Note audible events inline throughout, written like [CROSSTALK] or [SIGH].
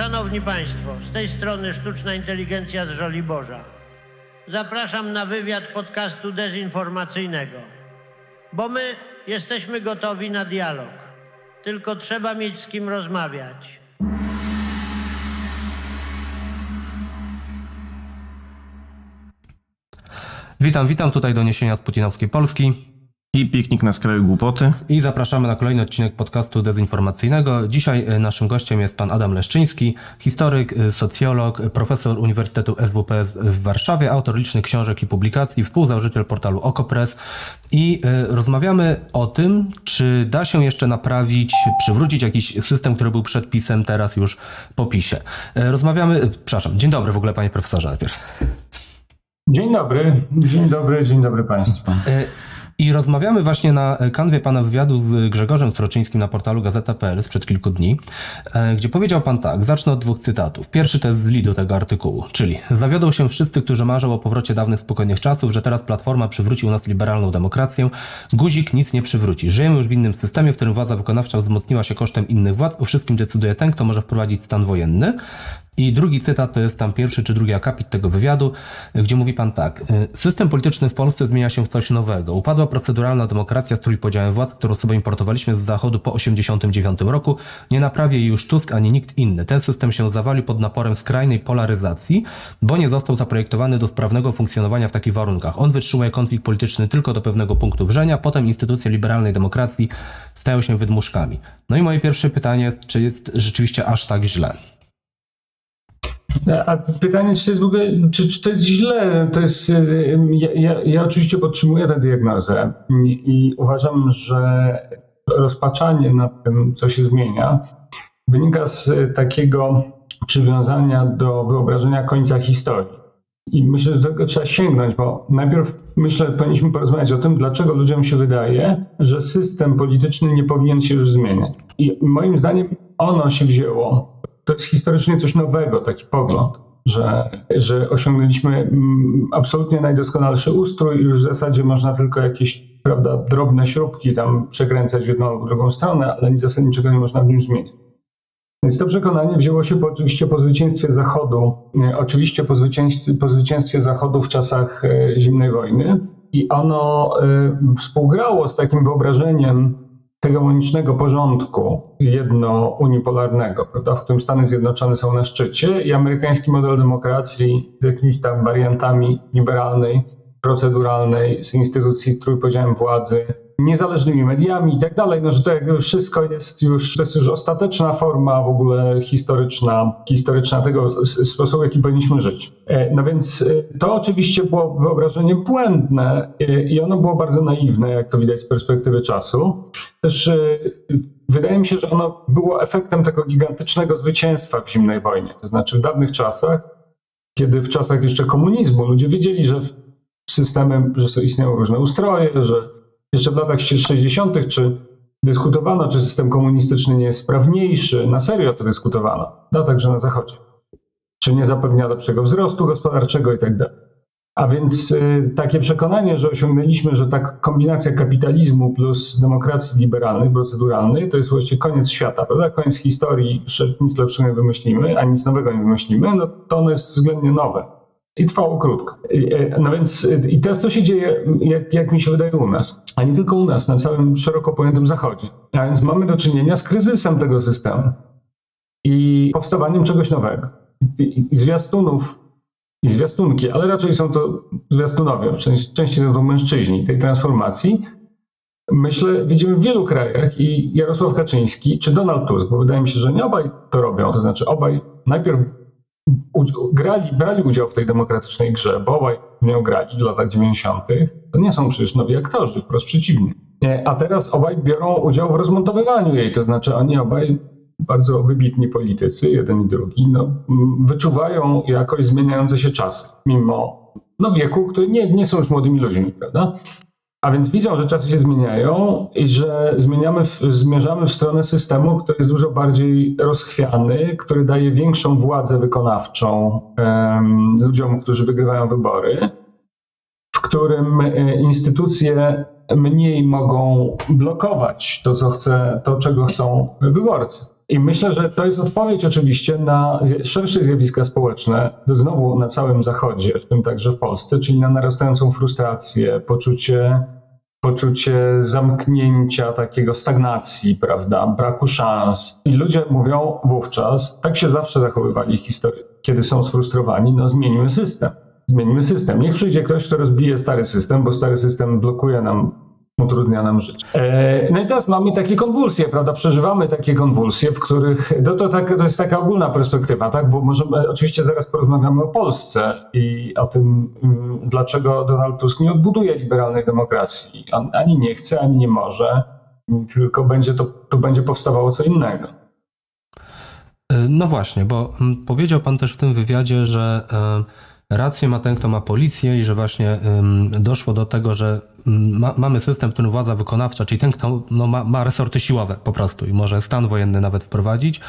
Szanowni Państwo, z tej strony sztuczna inteligencja z Żoliborza. Zapraszam na wywiad podcastu dezinformacyjnego, bo my jesteśmy gotowi na dialog. Tylko trzeba mieć z kim rozmawiać. Witam, witam tutaj doniesienia z Putinowskiej Polski I piknik na skraju głupoty. i zapraszamy na kolejny odcinek podcastu dezinformacyjnego. Dzisiaj e, naszym gościem jest pan Adam Leszczyński, historyk, e, socjolog, profesor Uniwersytetu SWPS w Warszawie, autor licznych książek i publikacji, współzałożyciel portalu Okopres i e, rozmawiamy o tym, czy da się jeszcze naprawić, przywrócić jakiś system, który był przed pisem, teraz już po pisie. Rozmawiamy, przepraszam, dzień dobry w ogóle panie profesorze najpierw. Dzień dobry, dzień dobry, dzień dobry Państwu. I rozmawiamy właśnie na kanwie pana wywiadu z Grzegorzem Sroczyńskim na portalu Gazeta.pl sprzed kilku dni, e, gdzie powiedział pan tak, zacznę od dwóch cytatów. Pierwszy to jest z lidu tego artykułu, czyli zawiodą się wszyscy, którzy marzą o powrocie dawnych spokojnych czasów, że teraz Platforma przywróci u nas liberalną demokrację. Guzik nic nie przywróci. Żyjemy już w innym systemie, w którym władza wykonawcza wzmocniła się kosztem innych władz. O wszystkim decyduje ten, kto może wprowadzić stan wojenny. I drugi cytat to jest tam pierwszy czy drugi akapit tego wywiadu, gdzie mówi pan tak. System polityczny w Polsce zmienia się w coś nowego. Upadła proceduralna demokracja z trójpodziałem władz, którą sobie importowaliśmy z zachodu po 1989 roku. Nie naprawi jej już Tusk ani nikt inny. Ten system się zawalił pod naporem skrajnej polaryzacji, bo nie został zaprojektowany do sprawnego funkcjonowania w takich warunkach. On wytrzymuje konflikt polityczny tylko do pewnego punktu wrzenia, potem instytucje liberalnej demokracji stają się wydmuszkami. No i moje pierwsze pytanie czy jest rzeczywiście aż tak źle? A pytanie, czy to jest w ogóle, czy, czy to jest źle? To jest, y, ja, ja, ja oczywiście podtrzymuję tę diagnozę i, i uważam, że rozpaczanie nad tym, co się zmienia, wynika z takiego przywiązania do wyobrażenia końca historii. I myślę, że do tego trzeba sięgnąć, bo najpierw myślę, powinniśmy porozmawiać o tym, dlaczego ludziom się wydaje, że system polityczny nie powinien się już zmieniać. I moim zdaniem ono się wzięło to jest historycznie coś nowego, taki pogląd, że, że osiągnęliśmy mm, absolutnie najdoskonalszy ustrój i już w zasadzie można tylko jakieś prawda, drobne śrubki tam przekręcać w jedną lub drugą stronę, ale w zasadzie niczego nie można w nim zmienić. Więc to przekonanie wzięło się po, oczywiście po zwycięstwie Zachodu, e, oczywiście po zwycięstwie, po zwycięstwie Zachodu w czasach e, zimnej wojny i ono e, współgrało z takim wyobrażeniem hegemonicznego porządku jednounipolarnego, prawda, w którym Stany Zjednoczone są na szczycie i amerykański model demokracji z jakimiś tam wariantami liberalnej, proceduralnej, z instytucji trójpodziałem władzy, niezależnymi mediami i tak dalej, no że to jakby wszystko jest już, to jest już ostateczna forma w ogóle historyczna, historyczna tego sposobu, w jaki powinniśmy żyć. No więc to oczywiście było wyobrażenie błędne i ono było bardzo naiwne, jak to widać z perspektywy czasu. Też wydaje mi się, że ono było efektem tego gigantycznego zwycięstwa w zimnej wojnie. To znaczy w dawnych czasach, kiedy w czasach jeszcze komunizmu ludzie wiedzieli, że systemem, że istnieją różne ustroje, że jeszcze w latach 60., czy dyskutowano, czy system komunistyczny nie jest sprawniejszy, na serio to dyskutowano, no także na Zachodzie, czy nie zapewnia lepszego wzrostu gospodarczego i tak. A więc y, takie przekonanie, że osiągnęliśmy, że ta kombinacja kapitalizmu plus demokracji liberalnej, proceduralnej, to jest właściwie koniec świata, prawda? Koniec historii, nic lepszego nie wymyślimy, a nic nowego nie wymyślimy, no to ono jest względnie nowe. I trwało krótko. No więc i teraz to się dzieje, jak, jak mi się wydaje, u nas, a nie tylko u nas, na całym szeroko pojętym Zachodzie. A więc mamy do czynienia z kryzysem tego systemu i powstawaniem czegoś nowego. I, i zwiastunów, i zwiastunki, ale raczej są to zwiastunowie, częściej to mężczyźni tej transformacji. Myślę, widzimy w wielu krajach i Jarosław Kaczyński czy Donald Tusk, bo wydaje mi się, że nie obaj to robią, to znaczy obaj najpierw grali, brali udział w tej demokratycznej grze, bo w nią grali w latach 90., to nie są przecież nowi aktorzy, wprost przeciwnie. A teraz obaj biorą udział w rozmontowywaniu jej, to znaczy oni obaj bardzo wybitni politycy, jeden i drugi, no, wyczuwają jakoś zmieniające się czasy, mimo no, wieku, który nie, nie są już młodymi ludźmi, prawda? A więc widzą, że czasy się zmieniają i że zmieniamy, zmierzamy w stronę systemu, który jest dużo bardziej rozchwiany, który daje większą władzę wykonawczą um, ludziom, którzy wygrywają wybory, w którym e, instytucje mniej mogą blokować to, co chce, to, czego chcą wyborcy. I myślę, że to jest odpowiedź oczywiście na szersze zjawiska społeczne, znowu na całym Zachodzie, w tym także w Polsce, czyli na narastającą frustrację, poczucie, poczucie zamknięcia, takiego stagnacji, prawda, braku szans. I ludzie mówią wówczas, tak się zawsze zachowywali historii, kiedy są sfrustrowani, no zmienimy system. Zmienimy system. Niech przyjdzie ktoś, kto rozbije stary system, bo stary system blokuje nam utrudnia nam życie. No i teraz mamy takie konwulsje, prawda? Przeżywamy takie konwulsje, w których no to, tak, to jest taka ogólna perspektywa, tak? Bo możemy, oczywiście zaraz porozmawiamy o Polsce i o tym, mm, dlaczego Donald Tusk nie odbuduje liberalnej demokracji. On ani nie chce, ani nie może, tylko będzie to, tu będzie powstawało co innego. E, no właśnie, bo mm, powiedział pan też w tym wywiadzie, że e, rację ma ten, kto ma policję i że właśnie doszło do tego, że ma, mamy system, w którym władza wykonawcza, czyli ten, kto no, ma, ma resorty siłowe po prostu i może stan wojenny nawet wprowadzić,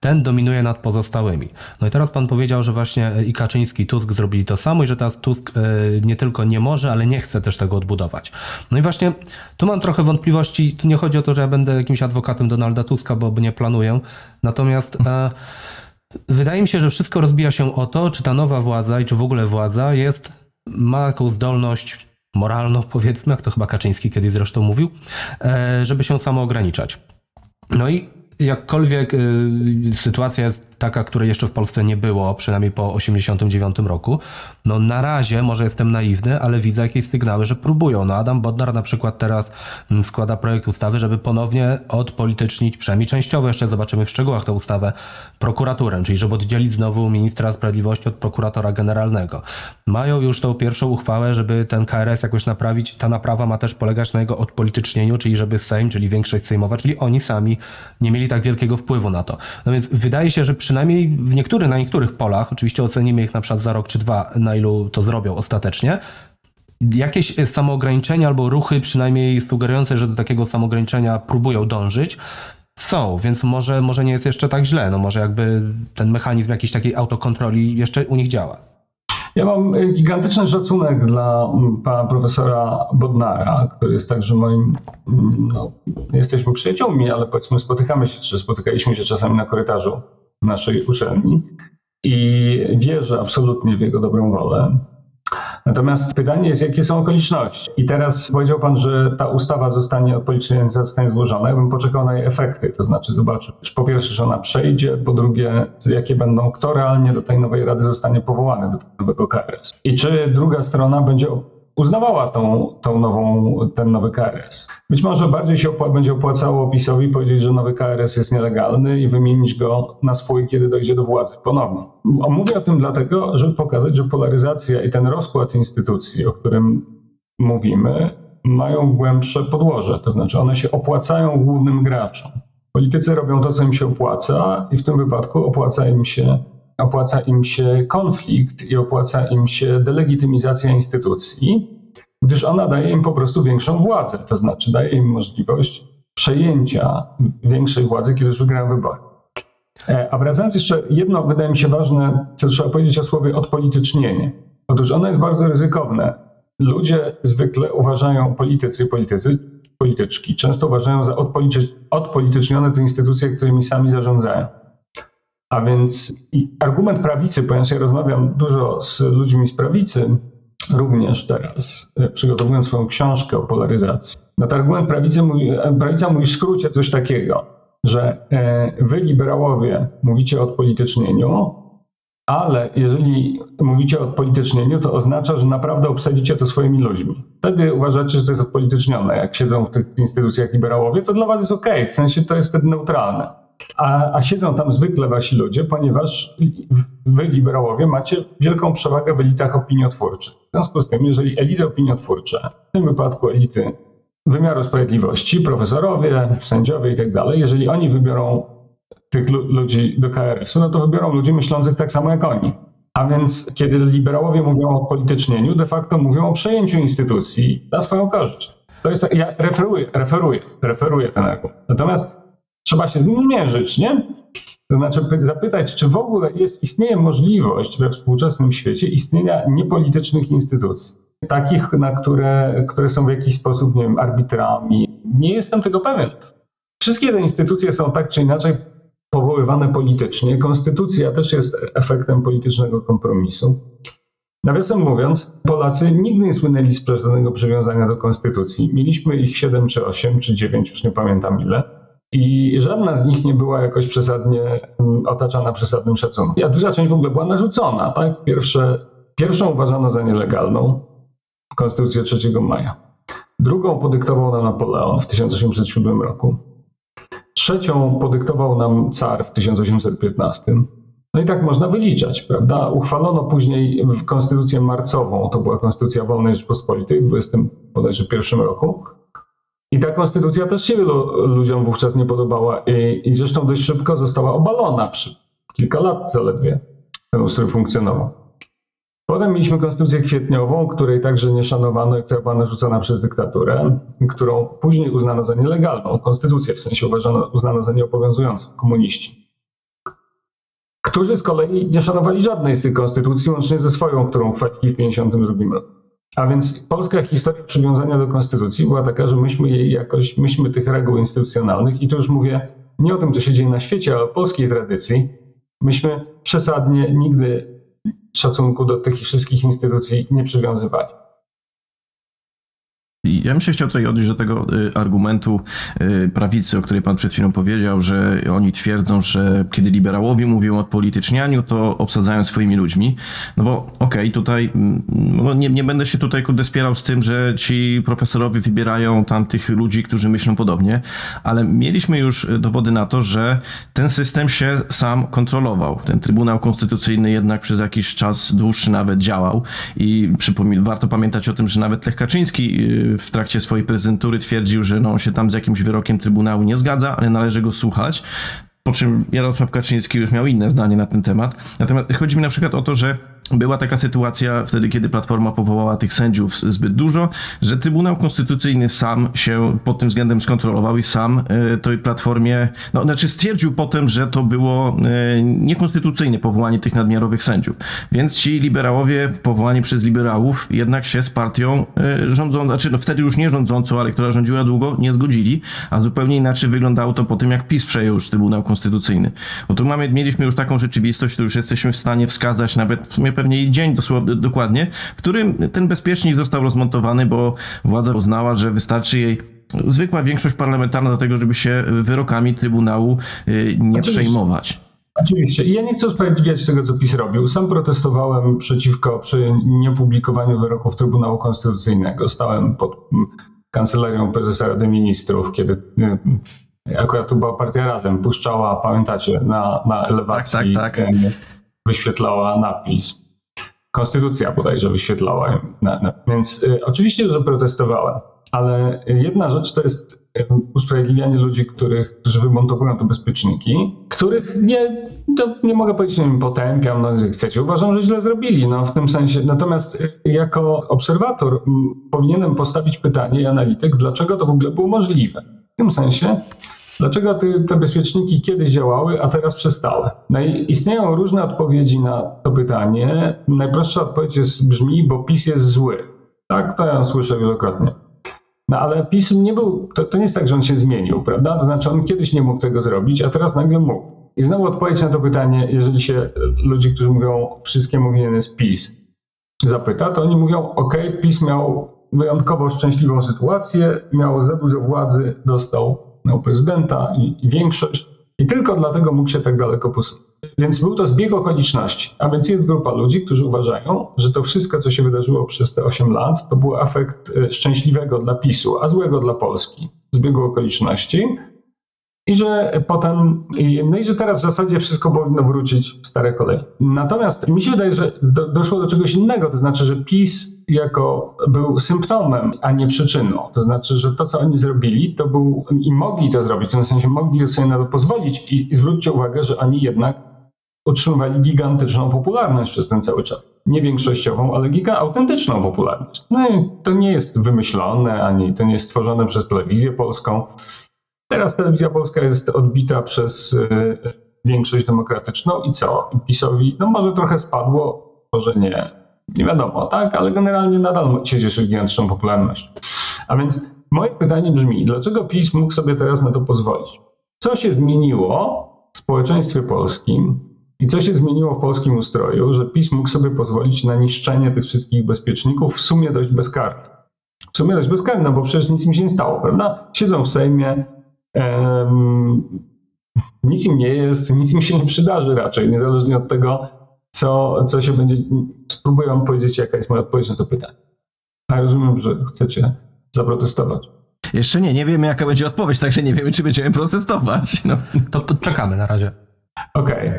ten dominuje nad pozostałymi. No i teraz pan powiedział, że właśnie i Kaczyński, Tusk zrobili to samo i że teraz Tusk e, nie tylko nie może, ale nie chce też tego odbudować. No i właśnie tu mam trochę wątpliwości. Tu nie chodzi o to, że ja będę jakimś adwokatem Donalda Tuska, bo nie planuję. Natomiast e, wydaje mi się, że wszystko rozbija się o to, czy ta nowa władza i czy w ogóle władza jest, ma jakąś zdolność moralną, powiedzmy, jak to chyba Kaczyński kiedyś zresztą mówił, e, żeby się samo ograniczać. No i jakkolwiek y, sytuacja jest taka, której jeszcze w Polsce nie było, przynajmniej po 89 roku. No na razie, może jestem naiwny, ale widzę jakieś sygnały, że próbują. No Adam Bodnar na przykład teraz mm, składa projekt ustawy, żeby ponownie odpolitycznić, przynajmniej częściowo, jeszcze zobaczymy w szczegółach tę ustawę, prokuraturę, czyli żeby oddzielić znowu ministra sprawiedliwości od prokuratora generalnego. Mają już tą pierwszą uchwałę, żeby ten KRS jakoś naprawić. Ta naprawa ma też polegać na jego odpolitycznieniu, czyli żeby Sejm, czyli większość sejmowa, czyli oni sami nie mieli tak wielkiego wpływu na to. No więc wydaje się, że przy przynajmniej w niektórych, na niektórych polach, oczywiście ocenimy ich na przykład za rok czy dwa, na ilu to zrobią ostatecznie, jakieś samoograniczenia albo ruchy przynajmniej sugerujące, że do takiego samoograniczenia próbują dążyć, są, więc może, może nie jest jeszcze tak źle, no może jakby ten mechanizm jakiejś takiej autokontroli jeszcze u nich działa. Ja mam gigantyczny szacunek dla pana profesora Bodnara, który jest także moim, no, jesteśmy przyjaciółmi, ale powiedzmy spotykamy się, czy spotykaliśmy się czasami na korytarzu naszej uczelni i wierzę absolutnie w jego dobrą wolę. Natomiast pytanie jest, jakie są okoliczności? I teraz powiedział Pan, że ta ustawa zostanie odpoliczniona, zostanie złożona. Ja bym poczekał na jej efekty, to znaczy zobaczył, po pierwsze, że ona przejdzie, po drugie, jakie będą, kto realnie do tej nowej rady zostanie powołany, do tego nowego KRS. I czy druga strona będzie uznawała tą, tą nową, ten nowy KRS. Być może bardziej się opła będzie opłacało PiSowi powiedzieć, że nowy KRS jest nielegalny i wymienić go na swój, kiedy dojdzie do władzy ponownie. Mówię o tym dlatego, żeby pokazać, że polaryzacja i ten rozkład instytucji, o którym mówimy, mają głębsze podłoże, to znaczy one się opłacają głównym graczom. Politycy robią to, co im się opłaca, i w tym wypadku opłaca im się opłaca im się konflikt i opłaca im się delegitymizacja instytucji, gdyż ona daje im po prostu większą władzę, to znaczy daje im możliwość przejęcia większej władzy, kiedy już wygrają wybory. E, a wracając jeszcze, jedno wydaje mi się ważne, co trzeba powiedzieć o słowie odpolitycznienie. Otóż ono jest bardzo ryzykowne. Ludzie zwykle uważają, politycy, politycy, polityczki, często uważają za odpolitycznione te instytucje, którymi sami zarządzają. A więc argument prawicy, ponieważ ja rozmawiam dużo z ludźmi z prawicy, również teraz, e, przygotowując swoją książkę o polaryzacji, no to argument prawicy mówi, e, prawica mówi w skrócie coś takiego, że e, wy liberałowie mówicie o odpolitycznieniu, ale jeżeli mówicie o odpolitycznieniu, to oznacza, że naprawdę obsadzicie to swoimi ludźmi. Wtedy uważacie, że to jest odpolitycznione. Jak siedzą w tych instytucjach liberałowie, to dla was jest ok, w sensie to jest wtedy neutralne. A, a siedzą tam zwykle wasi ludzie, ponieważ wy, liberałowie, macie wielką przewagę w elitach opiniotwórczych. W związku z tym, jeżeli elity opiniotwórcze, w tym wypadku elity wymiaru sprawiedliwości, profesorowie, sędziowie i tak dalej, jeżeli oni wybiorą tych ludzi do KRS-u, no to wybiorą ludzi myślących tak samo jak oni. A więc kiedy liberałowie mówią o politycznieniu, de facto mówią o przejęciu instytucji na swoją korzyść. To jest, ja referuję, referuję, referuję ten argument. Natomiast trzeba się z nim mierzyć, nie? To znaczy zapytać, czy w ogóle jest, istnieje możliwość we współczesnym świecie istnienia niepolitycznych instytucji, takich, na które, które są w jakiś sposób, nie wiem, arbitrami. Nie jestem tego pewien. Wszystkie te instytucje są tak czy inaczej powoływane politycznie. Konstytucja też jest efektem politycznego kompromisu. Nawiasem mówiąc, Polacy nigdy nie słynęli z żadnego przywiązania do konstytucji. Mieliśmy ich 7 czy 8 czy 9, już nie pamiętam ile. I żadna z nich nie była jakoś przesadnie mm, otaczana przesadnym szacunkiem. A duża część w ogóle była narzucona. Tak? Pierwsze, pierwszą uważano za nielegalną, Konstytucję 3 maja. Drugą podyktował nam Napoleon w 1807 roku. Trzecią podyktował nam car w 1815. No i tak można wyliczać, prawda? Uchwalono później konstytucję marcową, to była konstytucja wolnej Rzeczpospolitej w 21 roku. I ta konstytucja też się wielu ludziom wówczas nie podobała i, i zresztą dość szybko została obalona przy kilka lat zaledwie ten ustrój funkcjonował. Potem mieliśmy konstytucję kwietniową, której także nie szanowano i która była narzucona przez dyktaturę, którą później uznano za nielegalną. Konstytucję w sensie uważano, uznano za nieobowiązującą, komuniści. Którzy z kolei nie szanowali żadnej z tych konstytucji, łącznie ze swoją, którą uchwalili w 1952 roku. A więc polska historia przywiązania do konstytucji była taka, że myśmy jej jakoś, myśmy tych reguł instytucjonalnych, i tu już mówię nie o tym, co się dzieje na świecie, ale o polskiej tradycji, myśmy przesadnie nigdy szacunku do tych wszystkich instytucji nie przywiązywali. Ja bym się chciał tutaj odnieść do tego y, argumentu y, prawicy, o której pan przed chwilą powiedział, że oni twierdzą, że kiedy liberałowie mówią o politycznianiu, to obsadzają swoimi ludźmi. No bo okej, okay, tutaj mm, no nie, nie będę się tutaj spierał z tym, że ci profesorowie wybierają tam tych ludzi, którzy myślą podobnie, ale mieliśmy już dowody na to, że ten system się sam kontrolował. Ten Trybunał Konstytucyjny jednak przez jakiś czas dłuższy nawet działał i warto pamiętać o tym, że nawet Lech Kaczyński y, w trakcie swojej prezentury twierdził, że no, on się tam z jakimś wyrokiem Trybunału nie zgadza, ale należy go słuchać. Po czym Jarosław Kaczyński już miał inne zdanie na ten temat. Natomiast chodzi mi na przykład o to, że była taka sytuacja wtedy, kiedy Platforma powołała tych sędziów zbyt dużo, że Trybunał Konstytucyjny sam się pod tym względem skontrolował i sam e, tej Platformie, no znaczy stwierdził potem, że to było e, niekonstytucyjne powołanie tych nadmiarowych sędziów. Więc ci liberałowie powołani przez liberałów jednak się z partią e, rządzącą, znaczy no wtedy już nie rządzącą, ale która rządziła długo, nie zgodzili, a zupełnie inaczej wyglądało to po tym, jak PiS przejął już Trybunał Konstytucyjny. Bo tu mamy, mieliśmy już taką rzeczywistość, to już jesteśmy w stanie wskazać nawet sumie pewnie dzień dosłownie, dokładnie, w którym ten bezpiecznik został rozmontowany, bo władza uznała, że wystarczy jej zwykła większość parlamentarna do tego, żeby się wyrokami Trybunału y, nie Oczywiście. przejmować. Oczywiście. I ja nie chcę usprawiedliwiać tego, co PiS robił. Sam protestowałem przeciwko przy niepublikowaniu wyroków Trybunału Konstytucyjnego. Stałem pod kancelarią prezesa Rady Ministrów, kiedy y, akurat tu była partia Razem, puszczała, pamiętacie, na, na elewacji tak, tak, tak. wyświetlała napis konstytucja bodajże wyświetlała. Więc y, oczywiście, że protestowałem, ale jedna rzecz to jest y, usprawiedliwianie ludzi, których, którzy wymontowują te bezpieczniki, których nie, nie mogę powiedzieć, że im potępiam, no chcecie, uważam, że źle zrobili, no w tym sensie. Natomiast y, jako obserwator powinienem postawić pytanie i analityk, dlaczego to w ogóle było możliwe. W tym sensie, Dlaczego te, bezpieczniki kiedyś działały, a teraz przestały? No i istnieją różne odpowiedzi na to pytanie. Najprostsza odpowiedź jest, brzmi, bo PiS jest zły. Tak, to ja słyszę wielokrotnie. No ale PiS nie był, to, to nie jest tak, że on się zmienił, prawda? To znaczy on kiedyś nie mógł tego zrobić, a teraz nagle mógł. I znowu odpowiedź na to pytanie, jeżeli się ludzi, którzy mówią wszystkiemu winien jest PiS, zapyta, to oni mówią, ok, PiS miał wyjątkowo szczęśliwą sytuację, miał za dużo władzy, dostał miał prezydenta i, i większość i tylko dlatego mógł się tak daleko posunąć. Więc był to zbieg okoliczności. A więc jest grupa ludzi, którzy uważają, że to wszystko, co się wydarzyło przez te 8 lat, to był efekt e, szczęśliwego dla PiSu, a złego dla Polski. Zbiegu okoliczności. I że potem, no i że teraz w zasadzie wszystko powinno wrócić w stare kolej. Natomiast mi się wydaje, że do, doszło do czegoś innego, to znaczy, że PiS jako był symptomem, a nie przyczyną. To znaczy, że to, co oni zrobili, to był i mogli to zrobić, w tym sensie mogli sobie na to pozwolić i, i zwróćcie uwagę, że oni jednak utrzymywali gigantyczną popularność przez ten cały czas. Nie większościową, ale giga autentyczną popularność. No i to nie jest wymyślone, ani to nie jest stworzone przez telewizję polską. Teraz telewizja polska jest odbita przez y, większość demokratyczną i co? PiSowi, no może trochę spadło, może nie, nie wiadomo, tak, ale generalnie nadal się gigantyczną popularnością. A więc moje pytanie brzmi, dlaczego PiS mógł sobie teraz na to pozwolić? Co się zmieniło, w społeczeństwie polskim i co się zmieniło w polskim ustroju, że PiS mógł sobie pozwolić na niszczenie tych wszystkich bezpieczników w sumie dość bezkarnie. W sumie dość bezkarnie, no bo przecież nic im się nie stało, prawda? Siedzą w Sejmie, em, nic im nie jest, nic im się nie przydarzy raczej, niezależnie od tego, co, co się będzie. Spróbuję wam powiedzieć, jaka jest moja odpowiedź na to pytanie. A rozumiem, że chcecie zaprotestować. Jeszcze nie, nie wiemy jaka będzie odpowiedź, także nie wiemy, czy będziemy protestować. No. To czekamy na razie. Okej.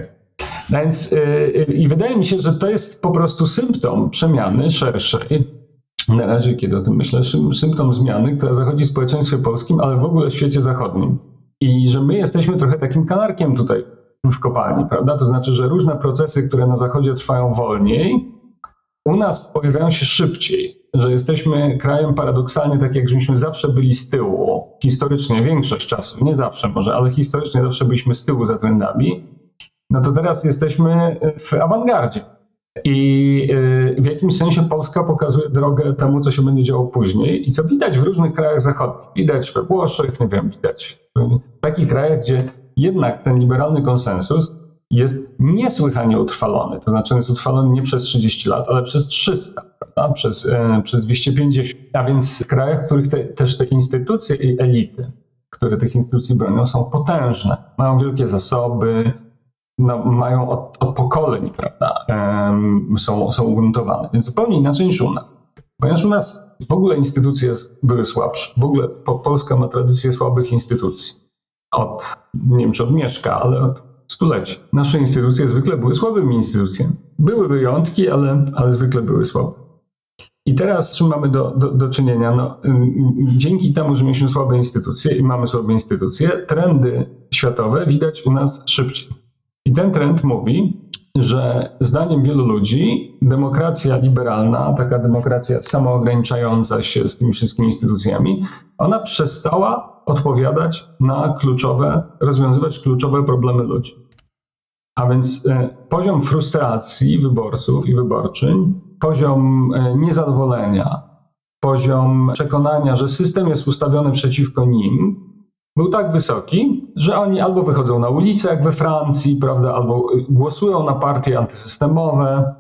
No Więc yy, i wydaje mi się, że to jest po prostu symptom przemiany szerszej. Na razie, kiedy o tym myślę, symptom zmiany, która zachodzi w społeczeństwie polskim, ale w ogóle w świecie zachodnim. I że my jesteśmy trochę takim kanarkiem tutaj w kopalni, prawda? To znaczy, że różne procesy, które na zachodzie trwają wolniej, u nas pojawiają się szybciej. Że jesteśmy krajem paradoksalnie, tak jak żeśmy zawsze byli z tyłu, historycznie większość czasu, nie zawsze może, ale historycznie zawsze byliśmy z tyłu za trendami, no to teraz jesteśmy w awangardzie. I y, w jakimś sensie Polska pokazuje drogę temu, co się będzie działo później i co widać w różnych krajach zachodnich. Widać we Włoszech, nie wiem, widać w takich krajach, gdzie jednak ten liberalny konsensus jest niesłychanie utrwalony. To znaczy on jest utrwalony nie przez 30 lat, ale przez 300, prawda? Przez, e, przez 250. A więc w krajach, w których te, też te instytucje i elity, które tych instytucji bronią, są potężne. Mają wielkie zasoby, no, mają od, od pokoleń, prawda, em, są, są ugruntowane. Więc zupełnie inaczej niż u nas. Ponieważ u nas w ogóle instytucje były słabsze. W ogóle po, Polska ma tradycję słabych instytucji. Od, nie wiem czy od Mieszka, ale od stuleci. Nasze instytucje zwykle były słabymi instytucjami. Były wyjątki, ale, ale zwykle były słabe. I teraz z czym mamy do, do, do czynienia? No, dzięki temu, że mieliśmy słabe instytucje i mamy słabe instytucje, trendy światowe widać u nas szybciej. I ten trend mówi, że zdaniem wielu ludzi demokracja liberalna, taka demokracja samoograniczająca się z tymi wszystkimi instytucjami, ona przestała odpowiadać na kluczowe, rozwiązywać kluczowe problemy ludzi. A więc poziom frustracji wyborców i wyborczyń, poziom niezadowolenia, poziom przekonania, że system jest ustawiony przeciwko nim, był tak wysoki, że oni albo wychodzą na ulicę, jak we Francji, prawda, albo głosują na partie antysystemowe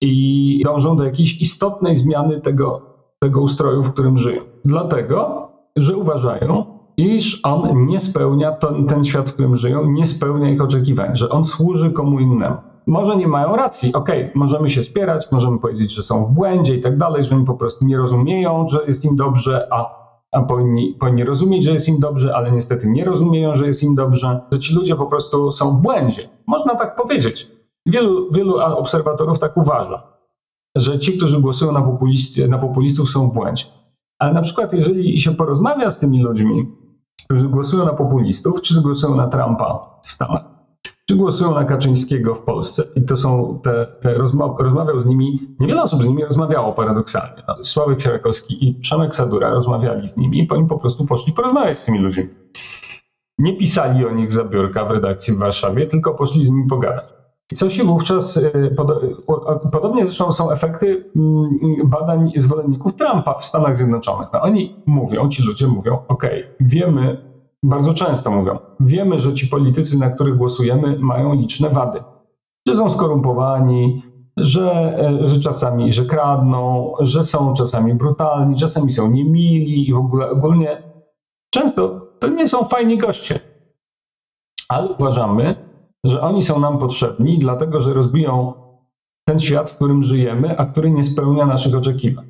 i dążą do jakiejś istotnej zmiany tego, tego ustroju, w którym żyją. Dlatego, że uważają, iż on nie spełnia, ten, ten świat, w którym żyją, nie spełnia ich oczekiwań, że on służy komu innemu. Może nie mają racji, okej, okay, możemy się spierać, możemy powiedzieć, że są w błędzie i tak dalej, że oni po prostu nie rozumieją, że jest im dobrze, a a powinni, powinni rozumieć, że jest im dobrze, ale niestety nie rozumieją, że jest im dobrze, że ci ludzie po prostu są w błędzie. Można tak powiedzieć. Wielu, wielu obserwatorów tak uważa, że ci, którzy głosują na, na populistów są w błędzie. Ale na przykład, jeżeli się porozmawia z tymi ludźmi, którzy głosują na populistów, czy głosują na Trumpa w Stanach, czy głosują na Kaczyńskiego w Polsce i to są te rozmowy, rozmawiał z nimi, niewiele osób z nimi rozmawiało paradoksalnie. No, Sławek Sierakowski i Przemek Sadura rozmawiali z nimi i oni po prostu poszli porozmawiać z tymi ludźmi. Nie pisali o nich za biurka w redakcji w Warszawie, tylko poszli z nimi pogadać. I co się wówczas, podobnie zresztą są efekty badań zwolenników Trumpa w Stanach Zjednoczonych. No oni mówią, ci ludzie mówią, ok, wiemy, bardzo często mówią, wiemy, że ci politycy, na których głosujemy, mają liczne wady. Że są skorumpowani, że, że czasami, że kradną, że są czasami brutalni, czasami są niemili i w ogóle ogólnie często to nie są fajni goście. Ale uważamy, że oni są nam potrzebni, dlatego że rozbiją ten świat, w którym żyjemy, a który nie spełnia naszych oczekiwań.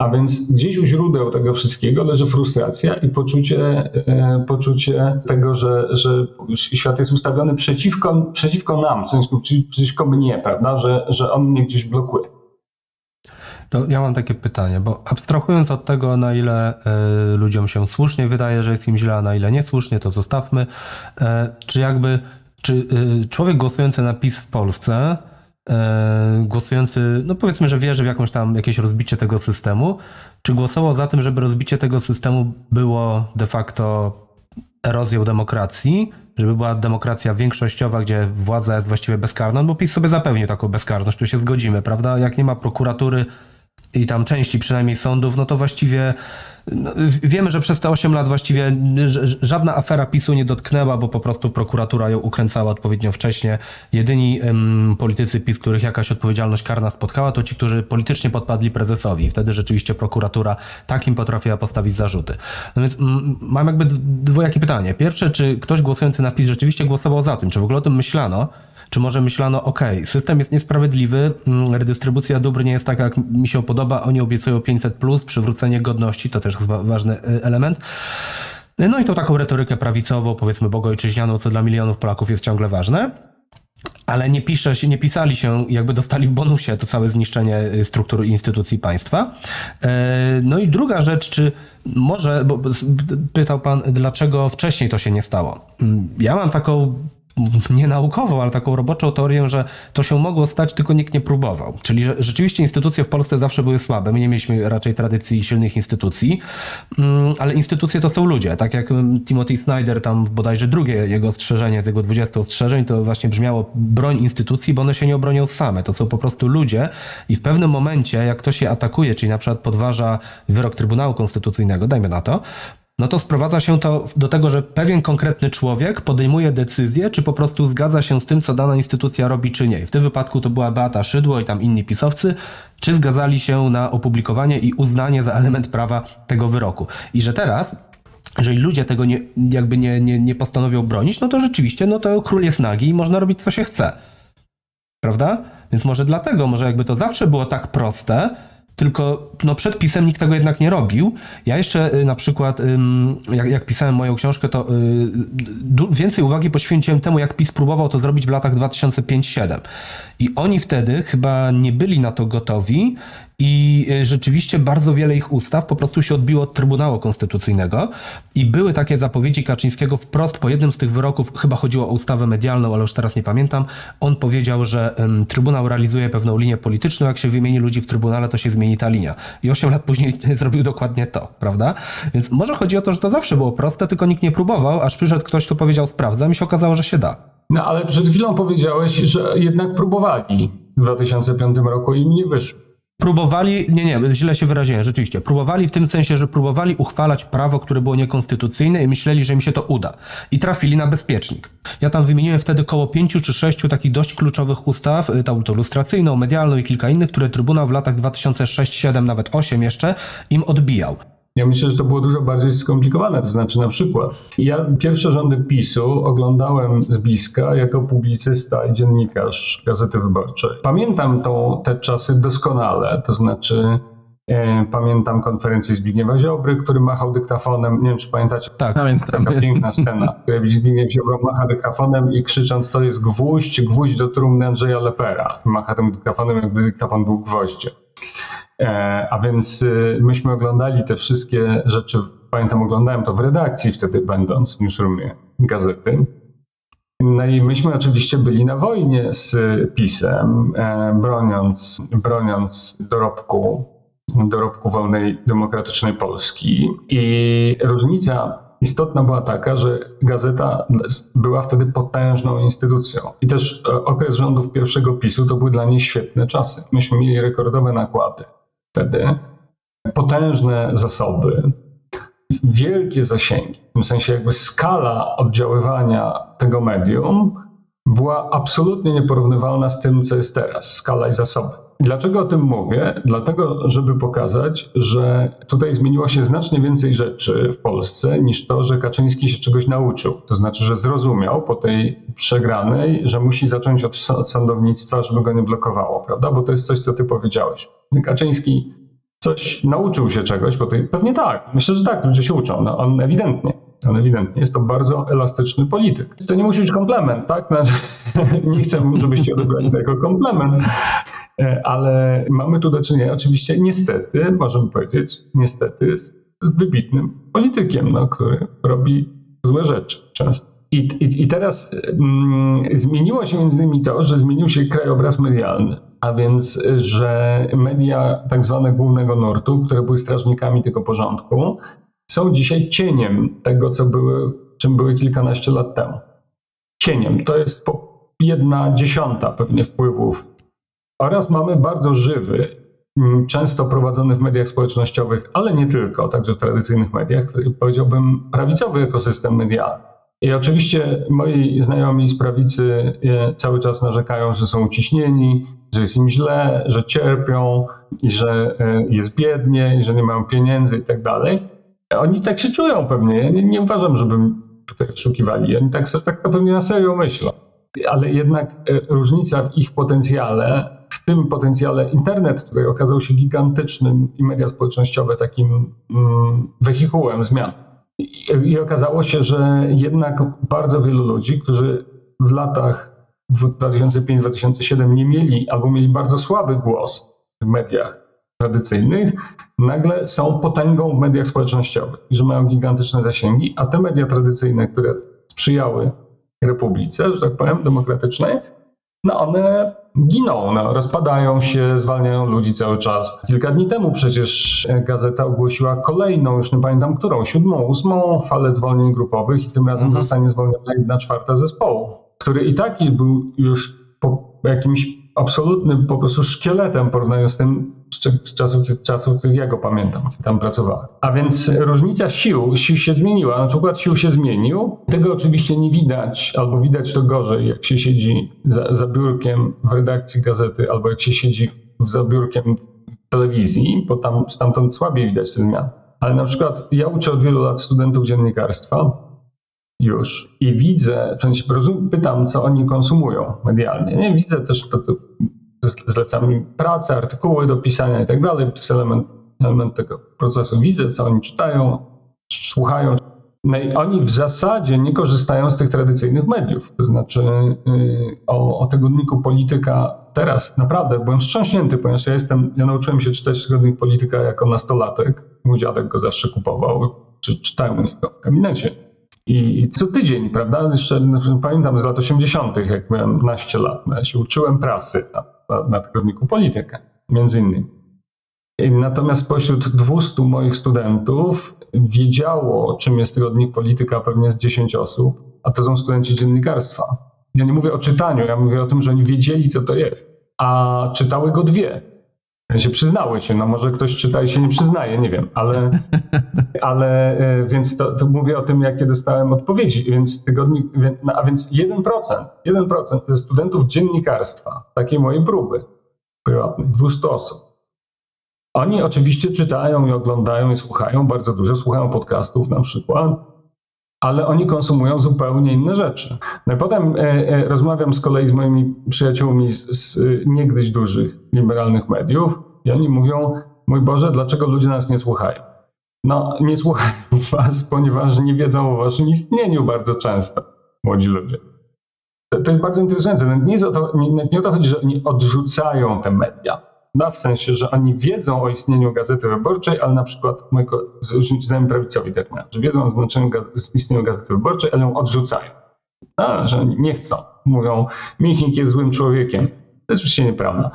A więc gdzieś u źródeł tego wszystkiego leży frustracja i poczucie, e, poczucie tego, że, że świat jest ustawiony przeciwko, przeciwko nam, w sensie przeciwko mnie, prawda? Że, że on mnie gdzieś blokuje. To ja mam takie pytanie, bo abstrahując od tego, na ile y, ludziom się słusznie wydaje, że jest im źle, a na ile niesłusznie, to zostawmy. Y, czy jakby, czy y, człowiek głosujący na PiS w Polsce głosujący, no powiedzmy, że wierzy w jakąś tam jakieś rozbicie tego systemu, czy głosował za tym, żeby rozbicie tego systemu było de facto erozją demokracji, żeby była demokracja większościowa, gdzie władza jest właściwie bezkarna, no bo PiS sobie zapewnił taką bezkarność, tu się zgodzimy, prawda? Jak nie ma prokuratury i tam części przynajmniej sądów, no to właściwie no, wiemy, że przez te 8 lat właściwie żadna afera PiSu nie dotknęła, bo po prostu prokuratura ją ukręcała odpowiednio wcześnie. Jedyni ym, politycy PiS, których jakaś odpowiedzialność karna spotkała, to ci, którzy politycznie podpadli prezesowi. Wtedy rzeczywiście prokuratura takim potrafiła postawić zarzuty. No więc mam jakby dwojakie pytanie. Pierwsze, czy ktoś głosujący na PiS rzeczywiście głosował za tym? Czy w ogóle o tym myślano? Czy może myślano, ok, system jest niesprawiedliwy, mm, redystrybucja dóbr nie jest taka, jak mi się podoba, oni obiecują 500, plus, przywrócenie godności, to też ważny y, element. No i tą taką retorykę prawicową, powiedzmy bogojczyźnianą, co dla milionów Polaków jest ciągle ważne. Ale nie, pisze się, nie pisali się, jakby dostali w bonusie to całe zniszczenie y, struktur i instytucji państwa. E, No i druga rzecz, czy może, bo pytał pan, dlaczego wcześniej to się nie stało. Mm, Ja mam taką nie naukową, ale taką roboczą teorię, że to się mogło stać, tylko nikt nie próbował. Czyli że rzeczywiście instytucje w Polsce zawsze były słabe. My nie mieliśmy raczej tradycji silnych instytucji, mm, ale instytucje to są ludzie. Tak jak mm, Timothy Snyder, tam bodajże drugie jego ostrzeżenie z jego 20 ostrzeżeń, to właśnie brzmiało broń instytucji, bo one się nie obronią same. To są po prostu ludzie i w pewnym momencie, jak ktoś je atakuje, czyli na przykład podważa wyrok Trybunału Konstytucyjnego, dajmy na to, no to sprowadza się to do tego, że pewien konkretny człowiek podejmuje decyzję, czy po prostu zgadza się z tym, co dana instytucja robi, czy nie. W tym wypadku to była Beata Szydło i tam inni pisowcy, czy zgadzali się na opublikowanie i uznanie za element prawa tego wyroku. I że teraz jeżeli ludzie tego nie, jakby nie, nie, nie postanowią bronić, no to rzeczywiście, no to król jest nagi i można robić co się chce. Prawda? Więc może dlatego, może jakby to zawsze było tak proste, tylko no przed pisem nikt tego jednak nie robił. Ja jeszcze y, na przykład, jak, jak pisałem moją książkę, to y, więcej uwagi poświęciłem temu, jak PiS próbował to zrobić w latach 2005-2007. I oni wtedy chyba nie byli na to gotowi i y, rzeczywiście bardzo wiele ich ustaw po prostu się odbiło od Trybunału Konstytucyjnego i były takie zapowiedzi Kaczyńskiego wprost po jednym z tych wyroków, chyba chodziło o ustawę medialną, ale już teraz nie pamiętam, on powiedział, że Trybunał realizuje pewną linię polityczną, jak się wymieni ludzi w Trybunale, to się zmieni ta linia. I 8 lat później [LAUGHS] zrobił dokładnie to, prawda? Więc może chodzi o to, że to zawsze było proste, tylko nikt nie próbował, aż przyszedł ktoś, kto powiedział sprawdzam i się okazało, że się da. No ale przed chwilą powiedziałeś, że jednak próbowali w 2005 roku i im nie wyszło. Próbowali, nie, nie, źle się wyraziłem, rzeczywiście. Próbowali w tym sensie, że próbowali uchwalać prawo, które było niekonstytucyjne i myśleli, że im się to uda. I trafili na bezpiecznik. Ja tam wymieniłem wtedy koło pięciu czy sześciu takich dość kluczowych ustaw, y, tą, tą lustracyjną, medialną i kilka innych, które Trybunał w latach 2006-2007, nawet 8 jeszcze, im odbijał. Ja myślę, że to było dużo bardziej skomplikowane. To znaczy, na przykład, ja pierwsze rządy PiSu oglądałem z bliska jako publicysta i dziennikarz Gazety Wyborczej. Pamiętam tą, te czasy doskonale, to znaczy. E, pamiętam konferencję Zbigniewa Ziobry, który machał dyktafonem. Nie wiem, czy pamiętacie. Tak, Pamiętam. Taka piękna [LAUGHS] scena, Zbigniew Ziobro macha dyktafonem i krzycząc, to jest gwóźdź, gwóźdź do trumny Andrzeja Lepera. Macha tym dyktafonem, jakby dyktafon był gwoździem. E, a więc y, myśmy oglądali te wszystkie rzeczy, pamiętam, oglądałem to w redakcji wtedy, będąc w newsroomie gazety. No i myśmy oczywiście byli na wojnie z PiSem, e, broniąc, broniąc dorobku, dorobku wolnej, demokratycznej Polski. I różnica istotna była taka, że gazeta była wtedy potężną instytucją. I też e, okres rządów pierwszego PiSu to były dla niej świetne czasy. Myśmy mieli rekordowe nakłady wtedy, potężne zasoby, wielkie zasięgi. W tym sensie jakby skala oddziaływania tego medium była absolutnie nieporównywalna z tym, co jest teraz, skala i zasoby. Dlaczego o tym mówię? Dlatego, żeby pokazać, że tutaj zmieniło się znacznie więcej rzeczy w Polsce niż to, że Kaczyński się czegoś nauczył. To znaczy, że zrozumiał po tej przegranej, że musi zacząć od sądownictwa, żeby go nie blokowało, prawda? Bo to jest coś, co ty powiedziałeś. Kaczyński coś nauczył się czegoś, bo to pewnie tak. Myślę, że tak, ludzie się uczą. No, on ewidentnie. On ewidentnie jest to bardzo elastyczny polityk. To nie musi być komplement, tak? Znaczy, [LAUGHS] nie chcę, żebyście odebrali to jako komplement, ale mamy tu do czynienia oczywiście niestety, możemy powiedzieć, niestety z wybitnym politykiem, no, który robi złe rzeczy często. I, i, I teraz mm, zmieniło się między innymi to, że zmienił się krajobraz medialny. A więc, że media tak zwane głównego nurtu, które były strażnikami tego porządku, są dzisiaj cieniem tego, co były, czym były kilkanaście lat temu. Cieniem. To jest jedna dziesiąta pewnie wpływów. Oraz mamy bardzo żywy, mm, często prowadzony w mediach społecznościowych, ale nie tylko, także w tradycyjnych mediach, powiedziałbym prawicowy ekosystem medialny. I oczywiście moi znajomi z prawicy e, cały czas narzekają, że są uciśnieni, że jest im źle, że cierpią i że e, jest biednie i że nie mają pieniędzy i tak dalej. Oni tak się czują pewnie. Ja nie, nie uważam, żeby tutaj oszukiwali. Oni tak, tak pewnie na serio myślą. Ale jednak e, różnica w ich potencjale, w tym potencjale internet, który okazał się gigantycznym i media społecznościowe takim mm, wehikułem zmian i, okazało się, że jednak bardzo wielu ludzi, którzy w latach 2005-2007 nie mieli albo mieli bardzo słaby głos w mediach tradycyjnych, nagle są potęgą w mediach społecznościowych, że mają gigantyczne zasięgi, a te media tradycyjne, które sprzyjały republice, że tak powiem, demokratycznej, no one giną, no, rozpadają się, zwalniają ludzi cały czas. Kilka dni temu przecież gazeta ogłosiła kolejną, już nie pamiętam którą, siódmą, ósmą falę zwolnień grupowych i tym razem mhm. zostanie zwolniona jedna czwarta zespołu, który i tak był już po jakimś absolutnym po prostu szkieletem w porównaniu z tym, z czasów, czasów, których ja go pamiętam, kiedy tam pracowałem. A więc różnica sił, sił się zmieniła, na przykład sił się zmienił. Tego oczywiście nie widać, albo widać to gorzej, jak się siedzi za, za biurkiem w redakcji gazety, albo jak się siedzi za biurkiem telewizji, bo tam stamtąd słabiej widać te zmiany. Ale na przykład ja uczę od wielu lat studentów dziennikarstwa już i widzę, w sensie pytam, co oni konsumują medialnie. Nie widzę też, to, to zlecam im pracę, artykuły do pisania i tak dalej. To jest element, element tego procesu. Widzę, co oni czytają, słuchają. No i oni w zasadzie nie korzystają z tych tradycyjnych mediów. To znaczy yy, o, o tygodniku polityka teraz naprawdę byłem wstrząśnięty, ponieważ ja jestem, ja nauczyłem się czytać tygodnik polityka jako nastolatek. Mój dziadek go zawsze kupował, czy czytałem u niego w gabinecie. I, co tydzień, prawda? Jeszcze pamiętam z lat 80., jak miałem naście lat, no ja się uczyłem prasy na, tygodniku Politykę, między innymi. Natomiast spośród 200 moich studentów wiedziało, czym jest tygodnik Polityka pewnie z 10 osób, a to są studenci dziennikarstwa. Ja nie mówię o czytaniu, ja mówię o tym, że oni wiedzieli, co to jest, a czytały go dwie się przyznały się, no może ktoś czyta i się nie przyznaje, nie wiem, ale, [LAUGHS] ale e, więc to, to mówię o tym, jakie dostałem odpowiedzi, więc tygodnik, no, a więc 1%, 1% ze studentów dziennikarstwa, takiej mojej próby prywatnej, 200 osób, oni oczywiście czytają i oglądają i słuchają bardzo dużo, słuchają podcastów na przykład, ale oni konsumują zupełnie inne rzeczy. No i potem e, e, rozmawiam z kolei z moimi przyjaciółmi z, z niegdyś dużych liberalnych mediów i oni mówią, mój Boże, dlaczego ludzie nas nie słuchają? No, nie słuchają [LAUGHS] was, ponieważ nie wiedzą o waszym istnieniu bardzo często, młodzi ludzie. To, to jest bardzo interesujące. Nie, jest o to, nie, nie o to chodzi, że oni odrzucają te media no, w sensie, że oni wiedzą o istnieniu Gazety Wyborczej, ale na przykład moi znajomi prawicowi tak mają, że wiedzą o znaczeniu gaz istnieniu Gazety Wyborczej, ale ją odrzucają. No, że nie chcą. Mówią, Michnik jest złym człowiekiem. To jest oczywiście nieprawda.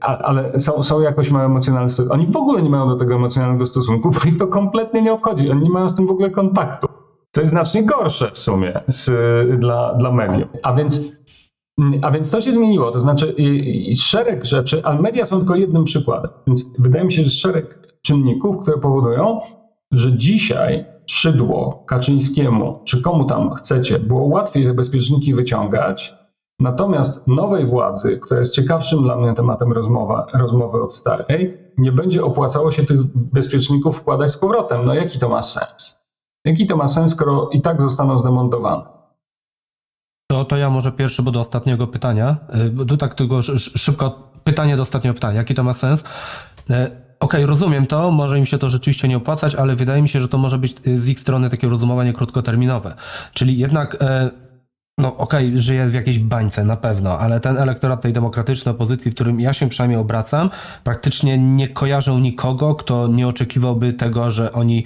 ale są, są jakoś mają emocjonalny stosunek. Oni w ogóle nie mają do tego emocjonalnego stosunku, bo ich to kompletnie nie obchodzi. Oni nie mają z tym w ogóle kontaktu. Co jest znacznie gorsze w sumie z, dla, dla mediów. A więc a więc to się zmieniło, to znaczy szereg rzeczy, ale media są tylko jednym przykładem. Więc wydaje mi się, że szereg czynników, które powodują, że dzisiaj Szydło, Kaczyńskiemu, czy komu tam chcecie, było łatwiej te bezpieczniki wyciągać, natomiast nowej władzy, która jest ciekawszym dla mnie tematem rozmowa, rozmowy od starej, nie będzie opłacało się tych bezpieczników wkładać z powrotem. No jaki to ma sens? Jaki to ma sens, skoro i tak zostaną zdemontowane? To, to ja może pierwszy, bo do ostatniego pytania. Y, tu tak tylko szybko pytanie do ostatniego pytania. Jaki to ma sens? Y, okej, okay, rozumiem to, może im się to rzeczywiście nie opłacać, ale wydaje mi się, że to może być y, z ich strony takie rozumowanie krótkoterminowe. Czyli jednak, no okej, okay, żyje w jakiejś bańce na pewno, ale ten elektorat tej demokratycznej opozycji, w którym ja się przynajmniej obracam, praktycznie nie kojarzą nikogo, kto nie oczekiwałby tego, że oni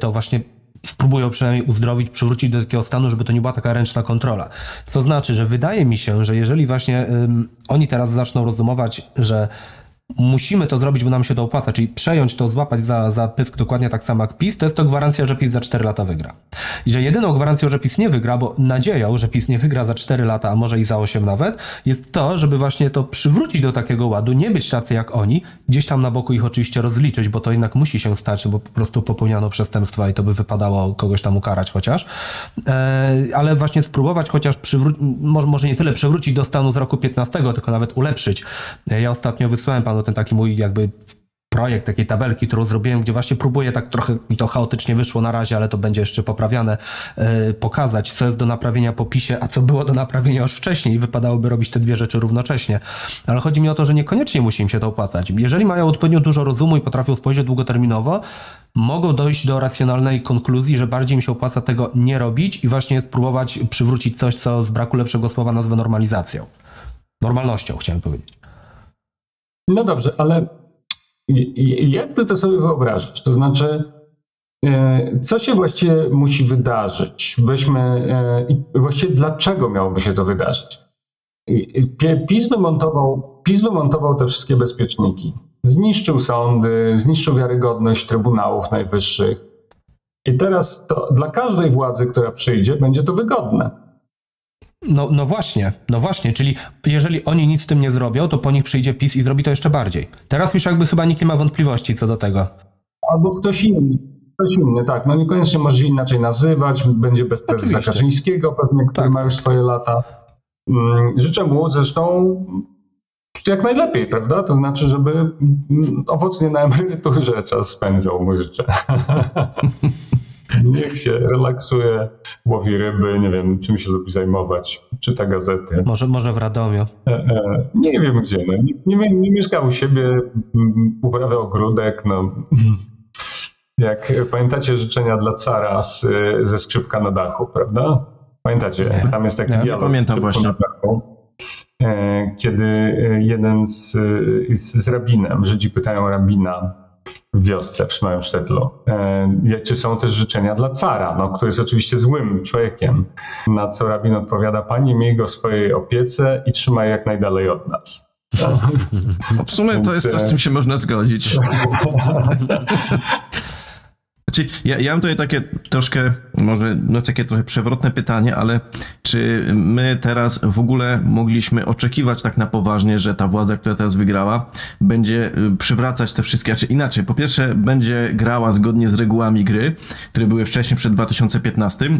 to właśnie spróbują przynajmniej uzdrowić, przywrócić do takiego stanu, żeby to nie była taka ręczna kontrola. To znaczy, że wydaje mi się, że jeżeli właśnie oni teraz zaczną rozumować, że musimy to zrobić, bo nam się to opłaca, czyli przejąć to, złapać za, za pysk dokładnie tak samo jak PiS, to jest to gwarancja, że PiS za 4 lata wygra. I że jedyną gwarancją, że PiS nie wygra, bo nadzieją, że PiS nie wygra za 4 lata, a może i za 8 nawet, jest to, żeby właśnie to przywrócić do takiego ładu, nie być tacy jak oni, gdzieś tam na boku ich oczywiście rozliczyć, bo to jednak musi się stać, bo po prostu popełniano przestępstwa i to by wypadało kogoś tam ukarać chociaż, e, ale właśnie spróbować chociaż przywrócić, może, nie tyle przywrócić do stanu z roku 15, tylko nawet ulepszyć. E, Ja ostatnio wysłałem panu ten taki mój jakby projekt takiej tabelki, którą zrobiłem, gdzie właśnie próbuję tak trochę mi to chaotycznie wyszło na razie, ale to będzie jeszcze poprawiane, e, pokazać, co jest do naprawienia po PiSie, a co było do naprawienia już wcześniej i wypadałoby robić te dwie rzeczy równocześnie. Ale chodzi mi o to, że niekoniecznie musi im się to opłacać. Jeżeli mają odpowiednio dużo rozumu i potrafią spojrzeć długoterminowo, mogą dojść do racjonalnej konkluzji, że bardziej im się opłaca tego nie robić i właśnie spróbować przywrócić coś, co z braku lepszego słowa nazwę normalizacją. Normalnością, chciałem powiedzieć. No dobrze, ale jak ty to sobie wyobrażasz? To znaczy, e, co się właściwie musi wydarzyć? Weźmy, e, właściwie dlaczego miałoby się to wydarzyć? PiS wymontował, PiS wymontował te wszystkie bezpieczniki. Zniszczył sądy, zniszczył wiarygodność trybunałów najwyższych. I teraz to dla każdej władzy, która przyjdzie, będzie to wygodne. No, no właśnie, no właśnie, czyli jeżeli oni nic z tym nie zrobią, to po nich przyjdzie PiS i zrobi to jeszcze bardziej. Teraz już jakby chyba nikt nie ma wątpliwości co do tego. Albo ktoś inny. Ktoś inny, tak. No niekoniecznie może się inaczej nazywać. Będzie bez prezesa. Kaczyńskiego pewnie, który Tak. ma już swoje lata. Mm, Życzę mu zresztą jak najlepiej, prawda? To znaczy, żeby mm, owocnie na emeryturze czas spędzał, mu życzę. [LAUGHS] [LAUGHS] Niech się relaksuje, łowi ryby, nie wiem, czym się lubi zajmować, czyta gazety. Może, może w Radomiu. E, e, Nie wiem gdzie, no. nie, nie, nie mieszka u siebie, mm, uprawia ogródek, no. Jak pamiętacie życzenia dla cara z, ze skrzypka na dachu, prawda? Pamiętacie? Nie. Tam jest taki Nie, nie dialog pamiętam właśnie. na dachu, e, kiedy jeden z, z, z rabinem, Żydzi pytają rabina w wiosce w Szmajemsztetlu, e, czy są też życzenia dla cara, no, który jest oczywiście złym człowiekiem. Na co rabin odpowiada, panie miej go w swojej opiece i trzymaj jak najdalej od nas. No, w sumie to jest coś, z czym się można zgodzić. [LAUGHS] Znaczy, ja, ja mam tutaj takie troszkę, może no takie trochę przewrotne pytanie, ale czy my teraz w ogóle mogliśmy oczekiwać tak na poważnie, że ta władza, która teraz wygrała, będzie y, przywracać te wszystkie, czy inaczej, po pierwsze będzie grała zgodnie z regułami gry, które były wcześniej przed 2015,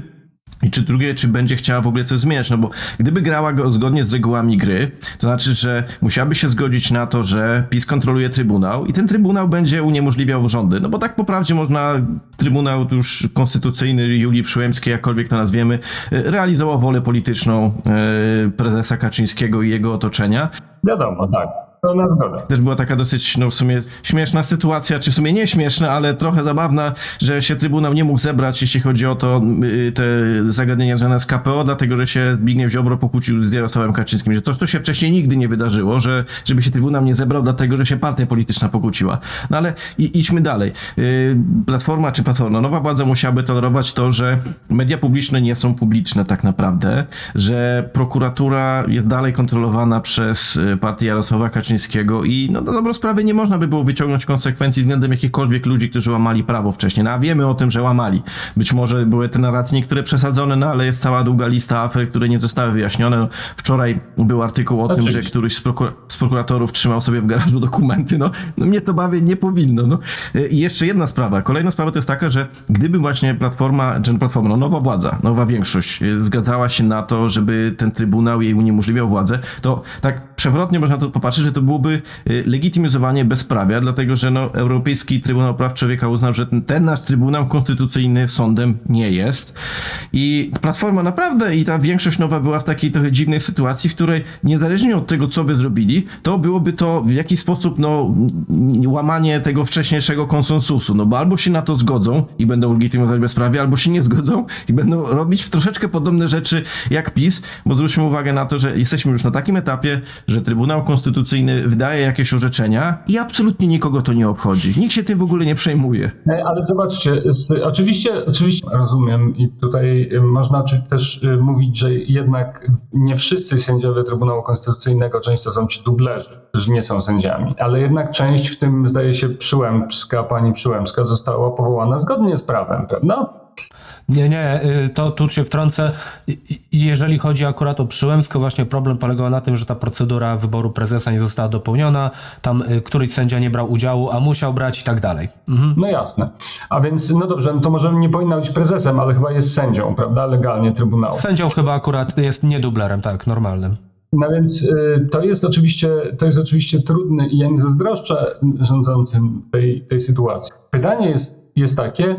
i czy drugie, czy będzie chciała w ogóle coś zmieniać? No bo gdyby grała go zgodnie z regułami gry, to znaczy, że musiałaby się zgodzić na to, że PiS kontroluje Trybunał i ten Trybunał będzie uniemożliwiał rządy. No bo tak po prawdzie można Trybunał już konstytucyjny Julii Przyłębskiej, jakkolwiek to nazwiemy, e, realizował wolę polityczną e, prezesa Kaczyńskiego i jego otoczenia. Wiadomo, tak. Pełna zgoda. Też była taka dosyć, no w sumie śmieszna sytuacja, czy w sumie nie śmieszna, ale trochę zabawna, że się Trybunał nie mógł zebrać, jeśli chodzi o to, y, te zagadnienia związane z KPO, dlatego, że się Zbigniew Ziobro pokłócił z Jarosławem Kaczyńskim, że to, to się wcześniej nigdy nie wydarzyło, że żeby się Trybunał nie zebrał, dlatego, że się partia polityczna pokłóciła. No ale i, idźmy dalej. Y, Platforma czy Platforma, nowa władza musiałaby tolerować to, że media publiczne nie są publiczne tak naprawdę, że prokuratura jest dalej kontrolowana przez y, partię Jarosława Kaczyńskiego i no na dobrą sprawę nie można by było wyciągnąć konsekwencji względem jakichkolwiek ludzi, którzy łamali prawo wcześniej. No a wiemy o tym, że łamali. Być może były te narracje niektóre przesadzone, no ale jest cała długa lista afer, które nie zostały wyjaśnione. No, wczoraj był artykuł o tym, że Oczywiście. któryś z, prokur- z prokuratorów trzymał sobie w garażu dokumenty. No, no mnie to bawić nie powinno. No. Y, I jeszcze jedna sprawa. Kolejna sprawa to jest taka, że gdyby właśnie Platforma, czy Platforma, no nowa władza, nowa większość y, zgadzała się na to, żeby ten Trybunał jej uniemożliwiał władzę, to tak przewrotnie można to popatrzeć, że to byłoby y, legitymizowanie bezprawia, dlatego że no, Europejski Trybunał Praw Człowieka uznał, że ten, ten nasz Trybunał Konstytucyjny sądem nie jest. I Platforma naprawdę i ta większość nowa była w takiej trochę dziwnej sytuacji, w której niezależnie od tego, co by zrobili, to byłoby to w jakiś sposób no, łamanie tego wcześniejszego konsensusu. No bo albo się na to zgodzą i będą legitymizować bezprawie, albo się nie zgodzą i będą robić troszeczkę podobne rzeczy jak PiS, bo zwróćmy uwagę na to, że jesteśmy już na takim etapie, że że Trybunał Konstytucyjny wydaje jakieś orzeczenia i absolutnie nikogo to nie obchodzi. Nikt się tym w ogóle nie przejmuje. E, ale zobaczcie, z, oczywiście, oczywiście rozumiem i tutaj e, można też e, mówić, że jednak nie wszyscy sędziowie Trybunału Konstytucyjnego często są ci dublerzy, którzy nie są sędziami, ale jednak część, w tym zdaje się Przyłębska, pani Przyłębska została powołana zgodnie z prawem, prawda? Nie, nie, y, to tu się wtrącę. Jeżeli chodzi akurat o Przyłębsko, właśnie problem polegał na tym, że ta procedura wyboru prezesa nie została dopełniona, tam y, któryś sędzia nie brał udziału, a musiał brać i tak dalej. Mhm. No jasne. A więc, no dobrze, no to może nie powinna być prezesem, ale chyba jest sędzią, prawda, legalnie Trybunału. Sędzią chyba akurat jest nie dublerem, tak, normalnym. No więc y, to jest oczywiście, to jest oczywiście trudne i ja nie zazdroszczę rządzącym tej, tej sytuacji. Pytanie jest, jest takie,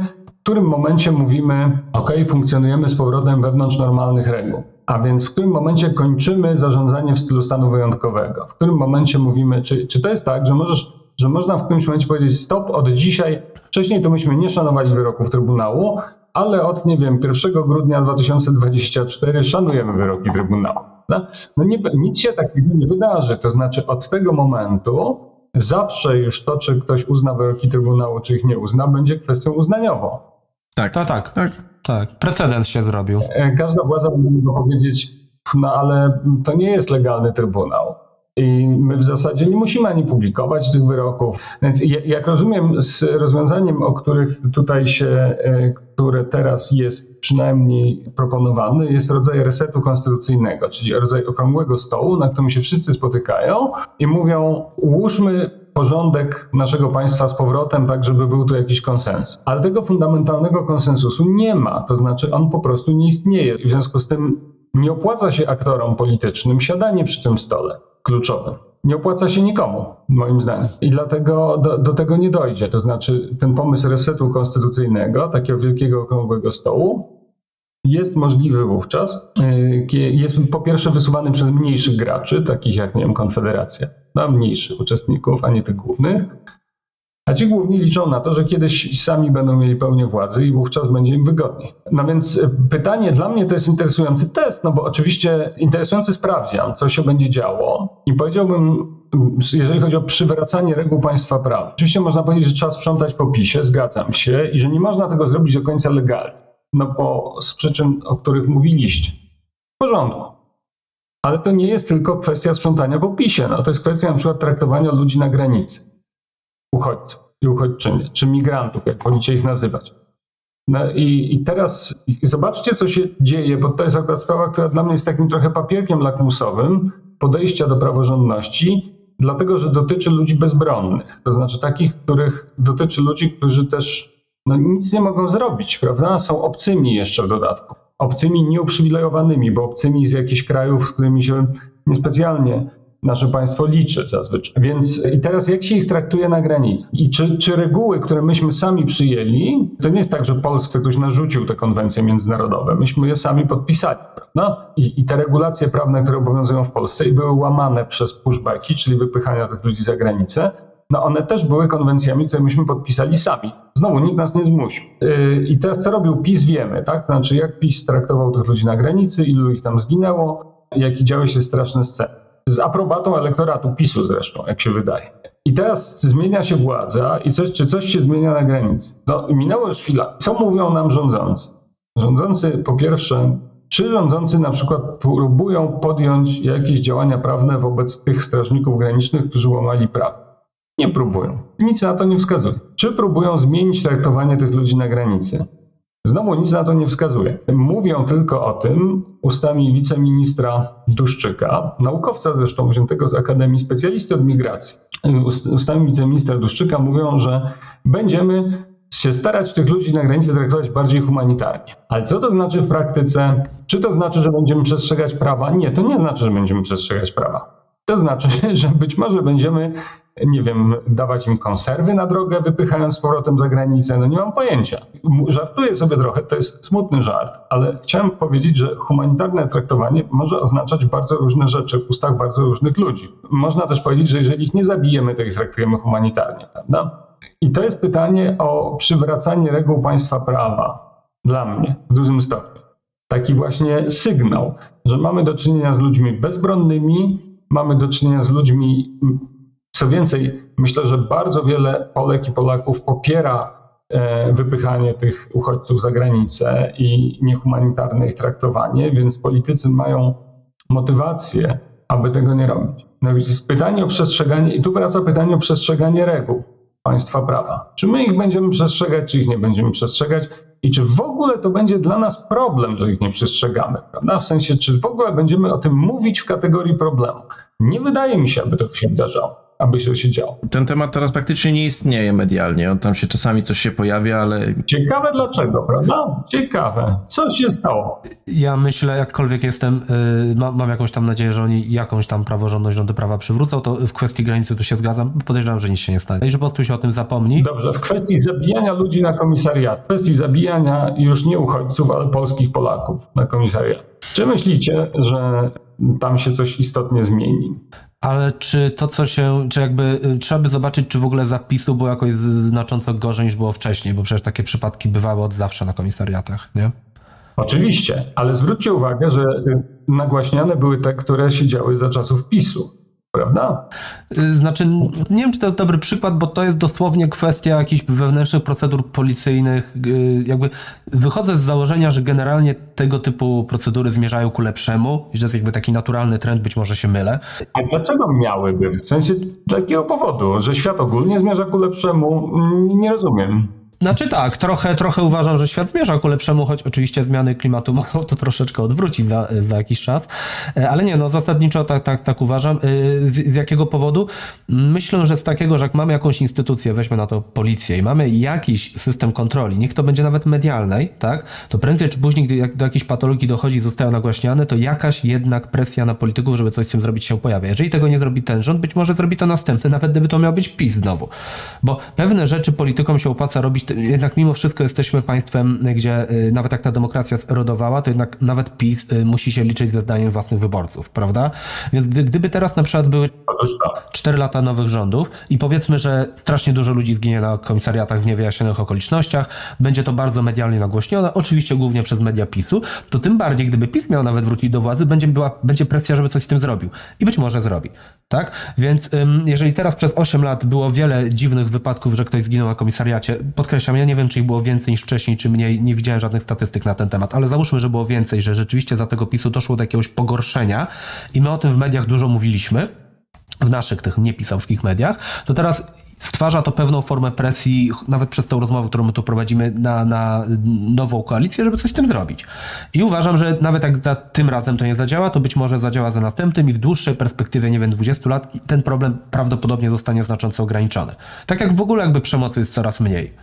którym momencie mówimy, OK, funkcjonujemy z powrotem wewnątrz normalnych reguł. A więc w którym momencie kończymy zarządzanie w stylu stanu wyjątkowego? W którym momencie mówimy, czy, czy to jest tak, że, możesz, że można w którymś momencie powiedzieć stop, od dzisiaj, wcześniej to myśmy nie szanowali wyroków Trybunału, ale od, nie wiem, 1 grudnia 2024 szanujemy wyroki Trybunału. No, no nie, nic się takiego nie wydarzy. To znaczy od tego momentu zawsze już to, czy ktoś uzna wyroki Trybunału, czy ich nie uzna, będzie kwestią uznaniową. Tak, to tak, tak, tak. Precedens się zrobił. E, każda władza mógłby powiedzieć, no ale to nie jest legalny trybunał. I my w zasadzie nie musimy ani publikować tych wyroków. Więc jak rozumiem, z rozwiązaniem, o których tutaj się, e, które teraz jest przynajmniej proponowane, jest rodzaj resetu konstytucyjnego, czyli rodzaj okrągłego stołu, na którym się wszyscy spotykają i mówią, ułóżmy porządek naszego państwa z powrotem, tak żeby był tu jakiś konsensus. Ale tego fundamentalnego konsensusu nie ma, to znaczy on po prostu nie istnieje. W związku z tym nie opłaca się aktorom politycznym siadanie przy tym stole kluczowym. Nie opłaca się nikomu, moim zdaniem. I dlatego do, do tego nie dojdzie. To znaczy ten pomysł resetu konstytucyjnego, takiego wielkiego okrągłego stołu, jest możliwy wówczas, y, jest po pierwsze wysuwany przez mniejszych graczy, takich jak nie wiem, Konfederacja, na mniejszych uczestników, a nie tych głównych. A ci główni liczą na to, że kiedyś sami będą mieli pełnię władzy i wówczas będzie im wygodniej. No więc y, pytanie dla mnie to jest interesujący test, no bo oczywiście interesujący sprawdzian, co się będzie działo. I powiedziałbym, jeżeli chodzi o przywracanie reguł państwa prawa. Oczywiście można powiedzieć, że trzeba sprzątać po PiSie, zgadzam się, i że nie można tego zrobić do końca legalnie no bo z przyczyn, o których mówiliście. W porządku. Ale to nie jest tylko kwestia sprzątania po PiSie. No, to jest kwestia na przykład traktowania ludzi na granicy. Uchodźców i uchodźczynie, czy migrantów, jak wolicie ich nazywać. No i, i teraz zobaczcie, co się dzieje, bo to jest akurat sprawa, która dla mnie jest takim trochę papierkiem lakmusowym podejścia do praworządności, dlatego że dotyczy ludzi bezbronnych. To znaczy takich, których dotyczy ludzi, którzy też no nic nie mogą zrobić, prawda? Są obcymi jeszcze w dodatku. Obcymi nieuprzywilejowanymi, bo obcymi z jakichś krajów, z którymi się niespecjalnie nasze państwo liczy zazwyczaj. Więc i teraz jak się ich traktuje na granicy? I czy, czy reguły, które myśmy sami przyjęli, to nie jest tak, że Polsce ktoś narzucił te konwencje międzynarodowe, myśmy je sami podpisali, prawda? I, i te regulacje prawne, które obowiązują w Polsce i były łamane przez pushbacki, czyli wypychania tych ludzi za granicę, no one też były konwencjami, które myśmy podpisali sami. Znowu nikt nas nie zmusił. Yy, I teraz co robił PiS wiemy, tak? Znaczy jak PiS traktował tych ludzi na granicy, ilu ich tam zginęło, jakie działy się straszne sceny. Z aprobatą elektoratu PiSu zresztą, jak się wydaje. I teraz zmienia się władza i coś, czy coś się zmienia na granicy. No minęło już chwila. Co mówią nam rządzący? Rządzący po pierwsze czy rządzący na przykład próbują podjąć jakieś działania prawne wobec tych strażników granicznych, którzy łamali prawo? Nie próbują. Nic na to nie wskazuje. Czy próbują zmienić traktowanie tych ludzi na granicy? Znowu nic na to nie wskazuje. Mówią tylko o tym ustami wiceministra Duszczyka, naukowca zresztą wziętego z Akademii Specjalisty od Migracji. Ustami wiceministra Duszczyka mówią, że będziemy się starać tych ludzi na granicy traktować bardziej humanitarnie. Ale co to znaczy w praktyce? Czy to znaczy, że będziemy przestrzegać prawa? Nie, to nie znaczy, że będziemy przestrzegać prawa. To znaczy, [LAUGHS] że być może będziemy nie wiem, dawać im konserwy na drogę, wypychając z powrotem za granicę, no nie mam pojęcia. Żartuję sobie trochę, to jest smutny żart, ale chciałem powiedzieć, że humanitarne traktowanie może oznaczać bardzo różne rzeczy w ustach bardzo różnych ludzi. Można też powiedzieć, że jeżeli ich nie zabijemy, to ich traktujemy humanitarnie, prawda? I to jest pytanie o przywracanie reguł państwa prawa dla mnie w dużym stopniu. Taki właśnie sygnał, że mamy do czynienia z ludźmi bezbronnymi, mamy do czynienia z ludźmi. Co więcej, myślę, że bardzo wiele Polek i Polaków popiera e, wypychanie tych uchodźców za granicę i niehumanitarne ich traktowanie, więc politycy mają motywację, aby tego nie robić. No więc pytanie o przestrzeganie, i tu wraca pytanie o przestrzeganie reguł państwa prawa. Czy my ich będziemy przestrzegać, czy ich nie będziemy przestrzegać i czy w ogóle to będzie dla nas problem, że ich nie przestrzegamy, prawda? W sensie, czy w ogóle będziemy o tym mówić w kategorii problemu. Nie wydaje mi się, aby to się wydarzało aby się, się działo. Ten temat teraz praktycznie nie istnieje medialnie. On tam się czasami coś się pojawia, ale. Ciekawe dlaczego, prawda? Ciekawe. Co się stało? Ja myślę, jakkolwiek jestem, y, mam, mam jakąś tam nadzieję, że oni jakąś tam praworządność rządy prawa przywrócą, to w kwestii granicy tu się zgadzam. Podejrzewam, że nic się nie stanie. I że po prostu się o tym zapomni. Dobrze, w kwestii zabijania ludzi na komisariat, w kwestii zabijania już nie uchodźców, ale polskich Polaków na komisariat. Czy myślicie, że tam się coś istotnie zmieni? Ale czy to, co się, czy jakby y, trzeba by zobaczyć, czy w ogóle zapisu było jakoś znacząco gorzej niż było wcześniej, bo przecież takie przypadki bywały od zawsze na komisariatach, nie? Oczywiście, ale zwróćcie uwagę, że y, nagłaśniane były te, które się działy za czasów PiSu prawda? Znaczy, nie wiem, czy to jest dobry przykład, bo to jest dosłownie kwestia jakichś wewnętrznych procedur policyjnych. Y, jakby wychodzę z założenia, że generalnie tego typu procedury zmierzają ku lepszemu i że jest jakby taki naturalny trend, być może się mylę. A dlaczego miałyby? W sensie takiego powodu, że świat ogólnie zmierza ku lepszemu? Nie rozumiem. Znaczy tak, trochę, trochę uważam, że świat zmierza ku lepszemu, choć oczywiście zmiany klimatu [LAUGHS] mogą to troszeczkę odwrócić za, za jakiś czas. E, ale nie, no zasadniczo tak, tak, tak uważam. E, z, z, jakiego powodu? Myślę, że z takiego, że jak mamy jakąś instytucję, weźmy na to policję i mamy jakiś system kontroli, niech to będzie nawet medialnej, tak, to prędzej czy później, gdy do jakiejś patologii dochodzi zostają nagłaśniane, to jakaś jednak presja na polityków, żeby coś z tym zrobić się pojawia. Jeżeli tego nie zrobi ten rząd, być może zrobi to następny, nawet gdyby to miał być PiS znowu. Bo pewne rzeczy politykom się opłaca robić jednak mimo wszystko jesteśmy państwem, gdzie y, nawet jak ta demokracja erodowała, to jednak nawet PiS y, musi się liczyć ze zdaniem własnych wyborców, prawda? Więc gdyby teraz na przykład były 4 lata nowych rządów i powiedzmy, że strasznie dużo ludzi zginie na komisariatach w niewyjaśnionych okolicznościach, będzie to bardzo medialnie nagłośnione, oczywiście głównie przez media PiSu, to tym bardziej, gdyby PiS miał nawet wrócić do władzy, będzie, była, będzie presja, żeby coś z tym zrobił. I być może zrobi. Tak? Więc jeżeli teraz przez 8 lat było wiele dziwnych wypadków, że ktoś zginął na komisariacie, podkreślam, ja nie wiem, czy ich było więcej niż wcześniej, czy mniej, nie widziałem żadnych statystyk na ten temat, ale załóżmy, że było więcej, że rzeczywiście za tego PiSu doszło do jakiegoś pogorszenia i my o tym w mediach dużo mówiliśmy, w naszych tych niepisowskich mediach, to teraz stwarza to pewną formę presji, nawet przez tą rozmowę, którą my tu prowadzimy, na, na nową koalicję, żeby coś z tym zrobić. I uważam, że nawet jak za tym razem to nie zadziała, to być może zadziała za następnym i w dłuższej perspektywie, nie wiem, 20 lat, ten problem prawdopodobnie zostanie znacząco ograniczony. Tak jak w ogóle jakby przemocy jest coraz mniej.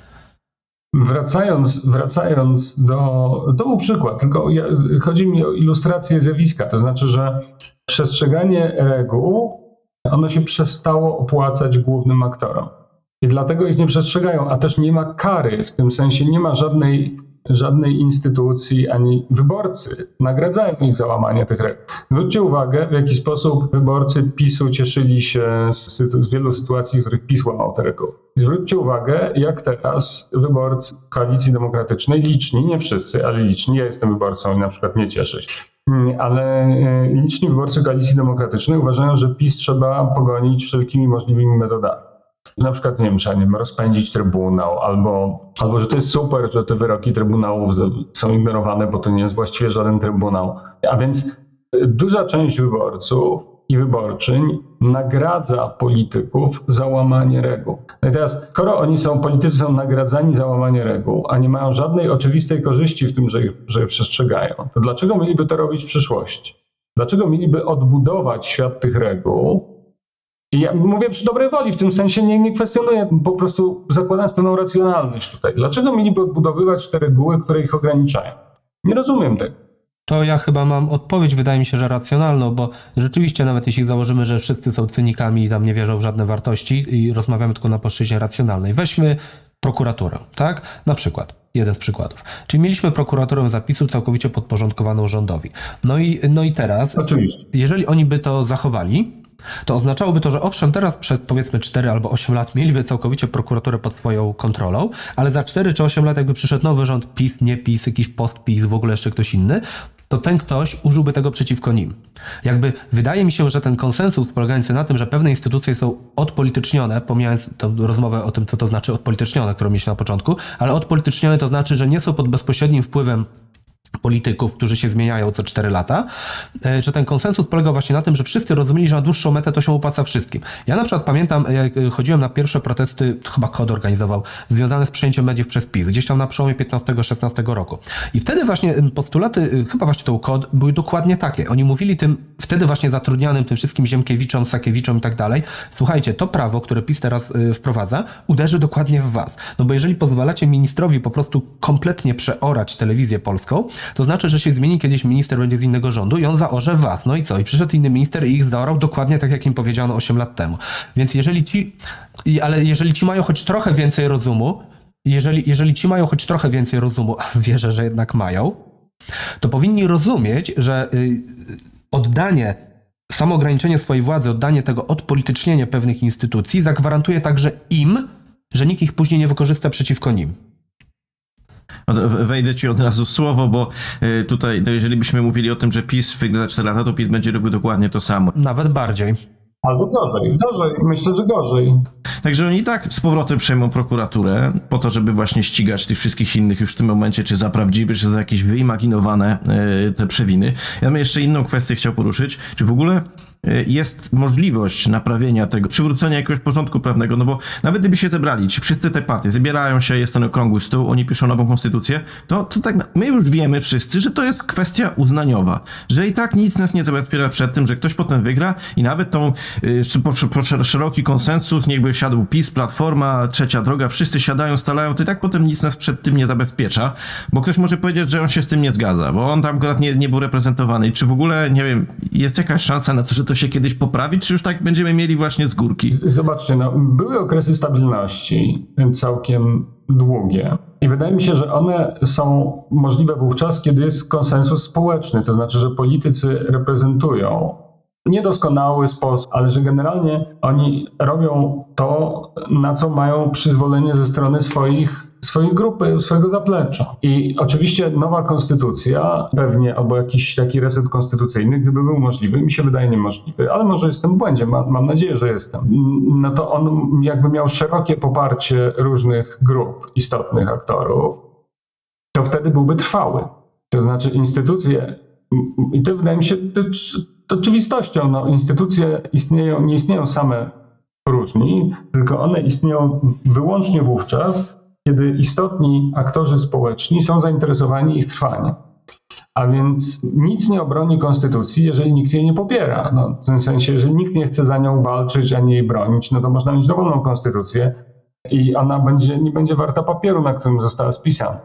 Wracając, wracając do. To był przykład, tylko ja, chodzi mi o ilustrację zjawiska. To znaczy, że przestrzeganie reguł ono się przestało opłacać głównym aktorom. I dlatego ich nie przestrzegają, a też nie ma kary, w tym sensie nie ma żadnej, żadnej instytucji ani wyborcy nagradzają ich za łamanie tych reguł. Zwróćcie uwagę, w jaki sposób wyborcy PiSu cieszyli się z, z wielu sytuacji, w których PiS łamał te reguły. Zwróćcie uwagę, jak teraz wyborcy Koalicji Demokratycznej, liczni, nie wszyscy, ale liczni, ja jestem wyborcą i na przykład nie cieszę się, Mm, ale e, liczni wyborcy Koalicji Demokratycznej uważają, że PiS trzeba pogonić wszelkimi możliwymi metodami. Na przykład, nie wiem, trzeba nie wiem, rozpędzić Trybunał, albo, albo że to jest super, że te wyroki Trybunałów są ignorowane, bo to nie jest właściwie żaden Trybunał. A więc e, duża część wyborców i wyborczyń nagradza polityków za łamanie reguł. No i teraz, skoro oni są, politycy są nagradzani za łamanie reguł, a nie mają żadnej oczywistej korzyści w tym, że, że je przestrzegają, to dlaczego mieliby to robić w przyszłości? Dlaczego mieliby odbudować świat tych reguł? Ja mówię przy dobrej woli, w tym sensie nie, nie kwestionuję, po prostu zakładając pewną racjonalność tutaj. Dlaczego mieliby odbudowywać te reguły, które ich ograniczają? Nie rozumiem tego. To ja chyba mam odpowiedź, wydaje mi się, że racjonalną, bo rzeczywiście nawet jeśli założymy, że wszyscy są cynikami i tam nie wierzą w żadne wartości i rozmawiamy tylko na płaszczyźnie racjonalnej. Weźmy prokuraturę, tak? Na przykład. Jeden z przykładów. Czyli mieliśmy prokuraturę zapisu całkowicie podporządkowaną rządowi. No i, no i teraz, Oczywiście. jeżeli oni by to zachowali, to oznaczałoby to, że owszem, teraz przez powiedzmy 4 albo 8 lat mieliby całkowicie prokuraturę pod swoją kontrolą, ale za 4 czy 8 lat jakby przyszedł nowy rząd PiS, nie PiS, jakiś post PiS, w ogóle jeszcze ktoś inny, to ten ktoś użyłby tego przeciwko nim. Jakby wydaje mi się, że ten konsensus polegający na tym, że pewne instytucje są odpolitycznione, pomijając tę rozmowę o tym, co to znaczy odpolitycznione, którą mieliśmy na początku, ale odpolitycznione to znaczy, że nie są pod bezpośrednim wpływem polityków, którzy się zmieniają co 4 lata, e, że ten konsensus polegał właśnie na tym, że wszyscy rozumieli, że na dłuższą metę to się opłaca wszystkim. Ja na przykład pamiętam, jak chodziłem na pierwsze protesty, chyba KOD organizował, związane z przejęciem mediów przez PiS, gdzieś tam na przełomie 15-16 roku. I wtedy właśnie postulaty, chyba właśnie to KOD, były dokładnie takie. Oni mówili tym, wtedy właśnie zatrudnianym tym wszystkim Ziemkiewiczom, Sakiewiczom i tak dalej, słuchajcie, to prawo, które PiS teraz wprowadza, uderzy dokładnie w was. No bo jeżeli pozwalacie ministrowi po prostu kompletnie przeorać telewizję polską, to znaczy, że się zmieni kiedyś minister będzie z innego rządu i on zaorze was. No i co? I przyszedł inny minister i ich zaorał dokładnie tak, jak im powiedziano 8 lat temu. Więc jeżeli ci, ale jeżeli ci mają choć trochę więcej rozumu, jeżeli, jeżeli ci mają choć trochę więcej rozumu, a [LAUGHS] wierzę, że jednak mają, to powinni rozumieć, że y, oddanie samoograniczenie swojej władzy, oddanie tego odpolitycznienia pewnych instytucji zagwarantuje także im, że nikt ich później nie wykorzysta przeciwko nim. Wejdę ci od razu w słowo, bo y, tutaj, no jeżeli byśmy mówili o tym, że PiS wygra za 4 lata, to PiS będzie robił dokładnie to samo. Nawet bardziej. Albo gorzej, gorzej, myślę, że gorzej. Także oni i tak z powrotem przejmą prokuraturę po to, żeby właśnie ścigać tych wszystkich innych już w tym momencie, czy za prawdziwe, czy za jakieś wyimaginowane y, te przewiny. Ja bym jeszcze inną kwestię chciał poruszyć. Czy w ogóle jest możliwość naprawienia tego, przywrócenia jakiegoś porządku prawnego, no bo nawet gdyby się zebrali, ci wszyscy te partie, zabierają się, jest ten okrągły stół, oni piszą nową konstytucję, to, to tak, my już wiemy wszyscy, że to jest kwestia uznaniowa, że i tak nic nas nie zabezpiecza przed tym, że ktoś potem wygra i nawet tą y, szeroki konsensus, niechby siadł PiS, Platforma, Trzecia Droga, wszyscy siadają, stalają, to i tak potem nic nas przed tym nie zabezpiecza, bo ktoś może powiedzieć, że on się z tym nie zgadza, bo on tam akurat nie, nie był reprezentowany i czy w ogóle, nie wiem, jest jakaś szansa na to, że to się kiedyś poprawi, czy już tak będziemy mieli właśnie z górki? Zobaczcie, no, były okresy stabilności całkiem długie. I wydaje mi się, że one są możliwe wówczas, kiedy jest konsensus społeczny, to znaczy, że politycy reprezentują niedoskonały sposób, ale że generalnie oni robią to, na co mają przyzwolenie ze strony swoich swojej grupy, swojego zaplecza. I oczywiście nowa konstytucja, pewnie, albo jakiś taki reset konstytucyjny, gdyby był możliwy, mi się wydaje niemożliwy, ale może jestem w błędzie, mam, mam nadzieję, że jestem. No to on jakby miał szerokie poparcie różnych grup istotnych aktorów, to wtedy byłby trwały. To znaczy instytucje, i to wydaje mi się to oczywistością, no, instytucje istnieją, nie istnieją same próżni, tylko one istnieją wyłącznie wówczas, kiedy istotni aktorzy społeczni są zainteresowani ich trwaniem. A więc nic nie obroni konstytucji, jeżeli nikt jej nie popiera. No, w tym sensie, jeżeli nikt nie chce za nią walczyć ani jej bronić, no to można mieć dowolną konstytucję i ona będzie, nie będzie warta papieru, na którym została spisana.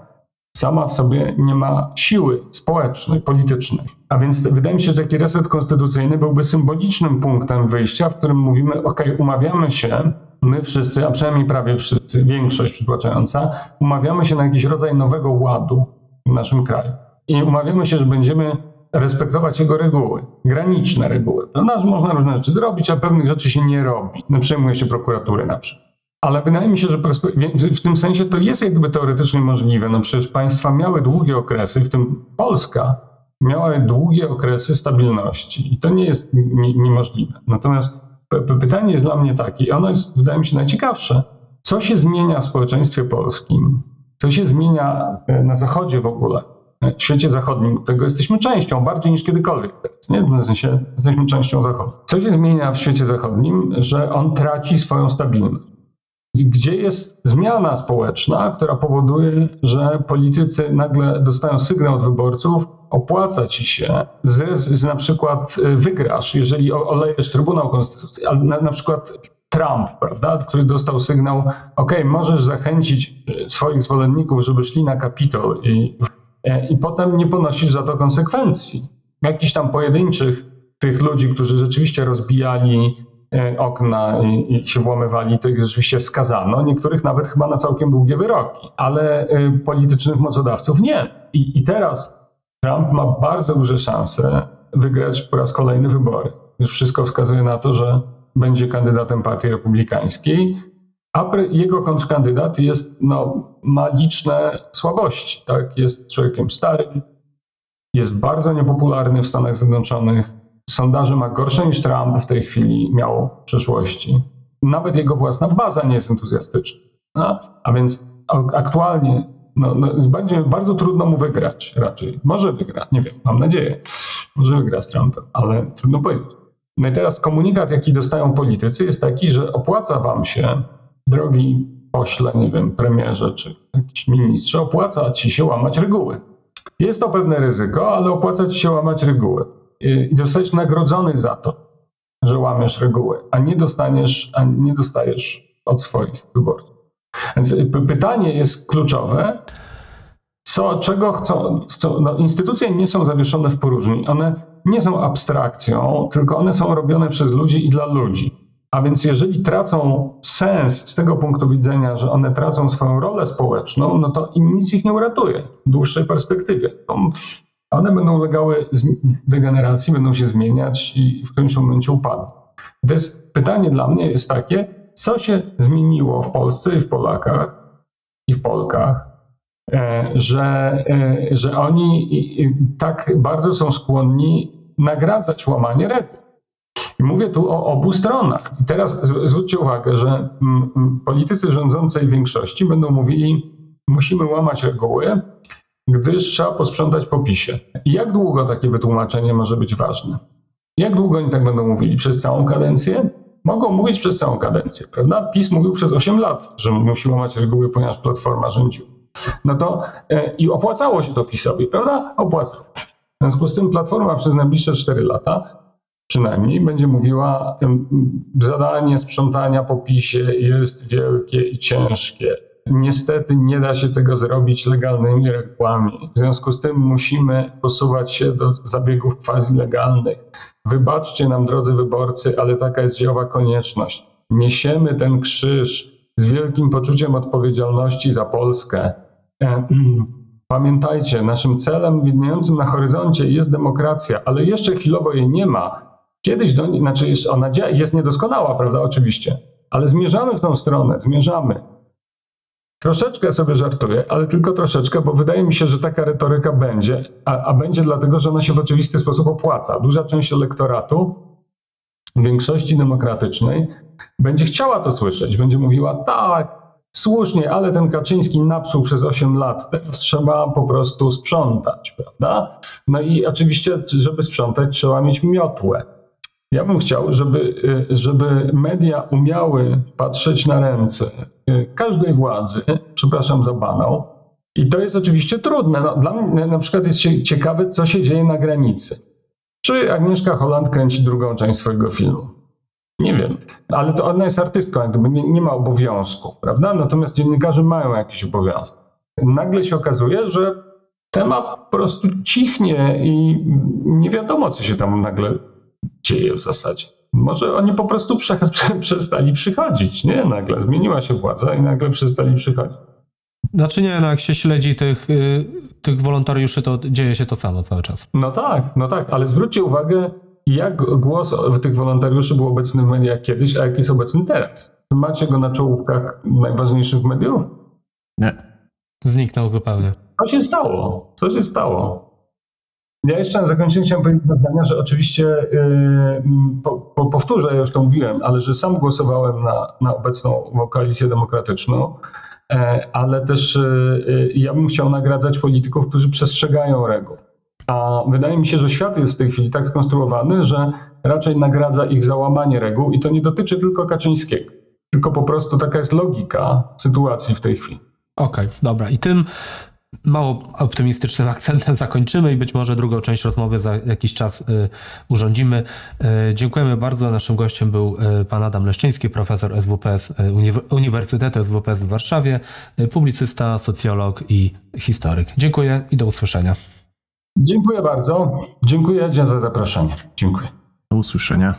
Sama w sobie nie ma siły społecznej, politycznej. A więc wydaje mi się, że taki reset konstytucyjny byłby symbolicznym punktem wyjścia, w którym mówimy: OK, umawiamy się, my wszyscy, a przynajmniej prawie wszyscy, większość przytłaczająca, umawiamy się na jakiś rodzaj nowego ładu w naszym kraju. I umawiamy się, że będziemy respektować jego reguły, graniczne reguły. No, można różne rzeczy zrobić, a pewnych rzeczy się nie robi. No, przejmuje się prokuratury na przykład. Ale wydaje mi się, że w tym sensie to jest jakby teoretycznie możliwe. No przecież państwa miały długie okresy, w tym Polska miała długie okresy stabilności i to nie jest niemożliwe. Natomiast pytanie jest dla mnie takie, ono jest, wydaje mi się, najciekawsze. Co się zmienia w społeczeństwie polskim? Co się zmienia e, na Zachodzie w ogóle? E, w świecie zachodnim, tego jesteśmy częścią, bardziej niż kiedykolwiek nie? W sensie jesteśmy częścią Zachodu. Co się zmienia w świecie zachodnim, że on traci swoją stabilność? Gdzie jest zmiana społeczna, która powoduje, że politycy nagle dostają sygnał od wyborców, opłaca ci się, z, z na przykład y, wygrasz, jeżeli olejesz Trybunał Konstytucyjny, ale na, na przykład Trump, prawda, który dostał sygnał, ok, możesz zachęcić y, swoich zwolenników, żeby szli na Kapitol i, e, i potem nie ponosisz za to konsekwencji. Jakichś tam pojedynczych tych ludzi, którzy rzeczywiście rozbijali okna i, i się włamywali, to ich rzeczywiście wskazano. Niektórych nawet chyba na całkiem długie wyroki, ale y, politycznych mocodawców nie. I, i teraz Trump ma bardzo duże szanse wygrać po raz kolejny wybory. Już wszystko wskazuje na to, że będzie kandydatem Partii Republikańskiej, a jego kontrkandydat jest, no, ma liczne słabości. Tak? Jest człowiekiem starym, jest bardzo niepopularny w Stanach Zjednoczonych. Sondaże ma gorsze niż Trump w tej chwili miał w przeszłości. Nawet jego własna baza nie jest entuzjastyczna. A więc aktualnie no, no, bardzo trudno mu wygrać raczej. Może wygra, nie wiem, mam nadzieję. Może wygra z Trumpem, ale trudno powiedzieć. No i teraz komunikat, jaki dostają politycy, jest taki, że opłaca wam się, drogi pośle, nie wiem, premierze czy jakiś ministrze, opłaca ci się łamać reguły. Jest to pewne ryzyko, ale opłaca ci się łamać reguły. I zostajesz nagrodzony za to, że łamiesz reguły, a nie dostaniesz, a nie dostajesz od swoich wyborców. Więc pytanie jest kluczowe. Co, czego chcą? chcą no, instytucje nie są zawieszone w próżni. One nie są abstrakcją, tylko one są robione przez ludzi i dla ludzi. A więc jeżeli tracą sens z tego punktu widzenia, że one tracą swoją rolę społeczną, no to nic ich nie uratuje w dłuższej perspektywie. One będą ulegały degeneracji, będą się zmieniać i w którymś momencie upadną. To jest pytanie dla mnie jest takie, co się zmieniło w Polsce i w Polakach i w Polkach, e, że, e, że oni tak bardzo są skłonni nagradzać łamanie reguł. I mówię tu o obu stronach. I teraz zwróćcie uwagę, że politycy rządzącej większości będą mówili, musimy łamać reguły, gdyż trzeba posprzątać po PiSie. I jak długo takie wytłumaczenie może być ważne? Jak długo oni tak będą mówili? Przez całą kadencję? Mogą mówić przez całą kadencję, prawda? PiS mówił przez 8 lat, że musi łamać reguły, ponieważ Platforma rządziła. No to e, i opłacało się to PiSowi, prawda? Opłacało się. W związku z tym Platforma przez najbliższe 4 lata przynajmniej będzie mówiła, zadanie sprzątania po PiSie jest wielkie i ciężkie. Niestety nie da się tego zrobić legalnymi regułami. W związku z tym musimy posuwać się do zabiegów quasi legalnych. Wybaczcie nam, drodzy wyborcy, ale taka jest dziejowa konieczność. Niesiemy ten krzyż z wielkim poczuciem odpowiedzialności za Polskę. E, [CLEARS THROAT] pamiętajcie, naszym celem widniejącym na horyzoncie jest demokracja, ale jeszcze chwilowo jej nie ma. Kiedyś do znaczy ona jest niedoskonała, prawda, oczywiście, ale zmierzamy w tą stronę, zmierzamy. Troszeczkę sobie żartuję, ale tylko troszeczkę, bo wydaje mi się, że taka retoryka będzie, a, a będzie dlatego, że ona się w oczywisty sposób opłaca. Duża część elektoratu większości demokratycznej będzie chciała to słyszeć, będzie mówiła tak, słusznie, ale ten Kaczyński napsuł przez 8 lat, teraz trzeba po prostu sprzątać, prawda? No i oczywiście, żeby sprzątać, trzeba mieć miotłę. Ja bym chciał, żeby, y, żeby media umiały patrzeć na ręce y, każdej władzy, przepraszam za banał, i to jest oczywiście trudne. No, dla mnie na przykład jest ciekawe, co się dzieje na granicy. Czy Agnieszka Holland kręci drugą część swojego filmu? Nie wiem, ale to ona jest artystką, nie, nie ma obowiązków, prawda? Natomiast dziennikarze mają jakieś obowiązki. Nagle się okazuje, że temat po prostu cichnie i nie wiadomo, co się tam nagle dzieje w zasadzie. Może oni po prostu prze, [LAUGHS] prze, przestali przychodzić, nie? Nagle zmieniła się władza i nagle przestali przychodzić. Znaczy nie, no jak się śledzi tych, y, tych wolontariuszy, to dzieje się to samo cały czas. No tak, no tak, ale zwróćcie uwagę, jak głos tych wolontariuszy był obecny w mediach kiedyś, a jak jest obecny teraz. Macie go na czołówkach najważniejszych mediów? Nie. Zniknął zupełnie. Co się stało? Co się stało? Ja jeszcze na zakończenie chciałem powiedzieć dwa zdania, że oczywiście yy, po, po, powtórzę, ja już to mówiłem, ale że sam głosowałem na, na obecną koalicję demokratyczną, e, ale też yy, ja bym chciał nagradzać polityków, którzy przestrzegają reguł. A wydaje mi się, że świat jest w tej chwili tak skonstruowany, że raczej nagradza ich załamanie reguł i to nie dotyczy tylko Kaczyńskiego, tylko po prostu taka jest logika sytuacji w tej chwili. Okej, okay, dobra. I tym mało optymistycznym akcentem [LAUGHS] zakończymy i być może drugą część rozmowy za jakiś czas y, urządzimy. Y, dziękujemy bardzo. Naszym gościem był y, pan Adam Leszczyński, profesor SWPS Uniwersytetu SWPS w Warszawie, publicysta, socjolog i historyk. Dziękuję i do usłyszenia. Dziękuję bardzo. Dziękuję za zaproszenie. Dziękuję. Do usłyszenia.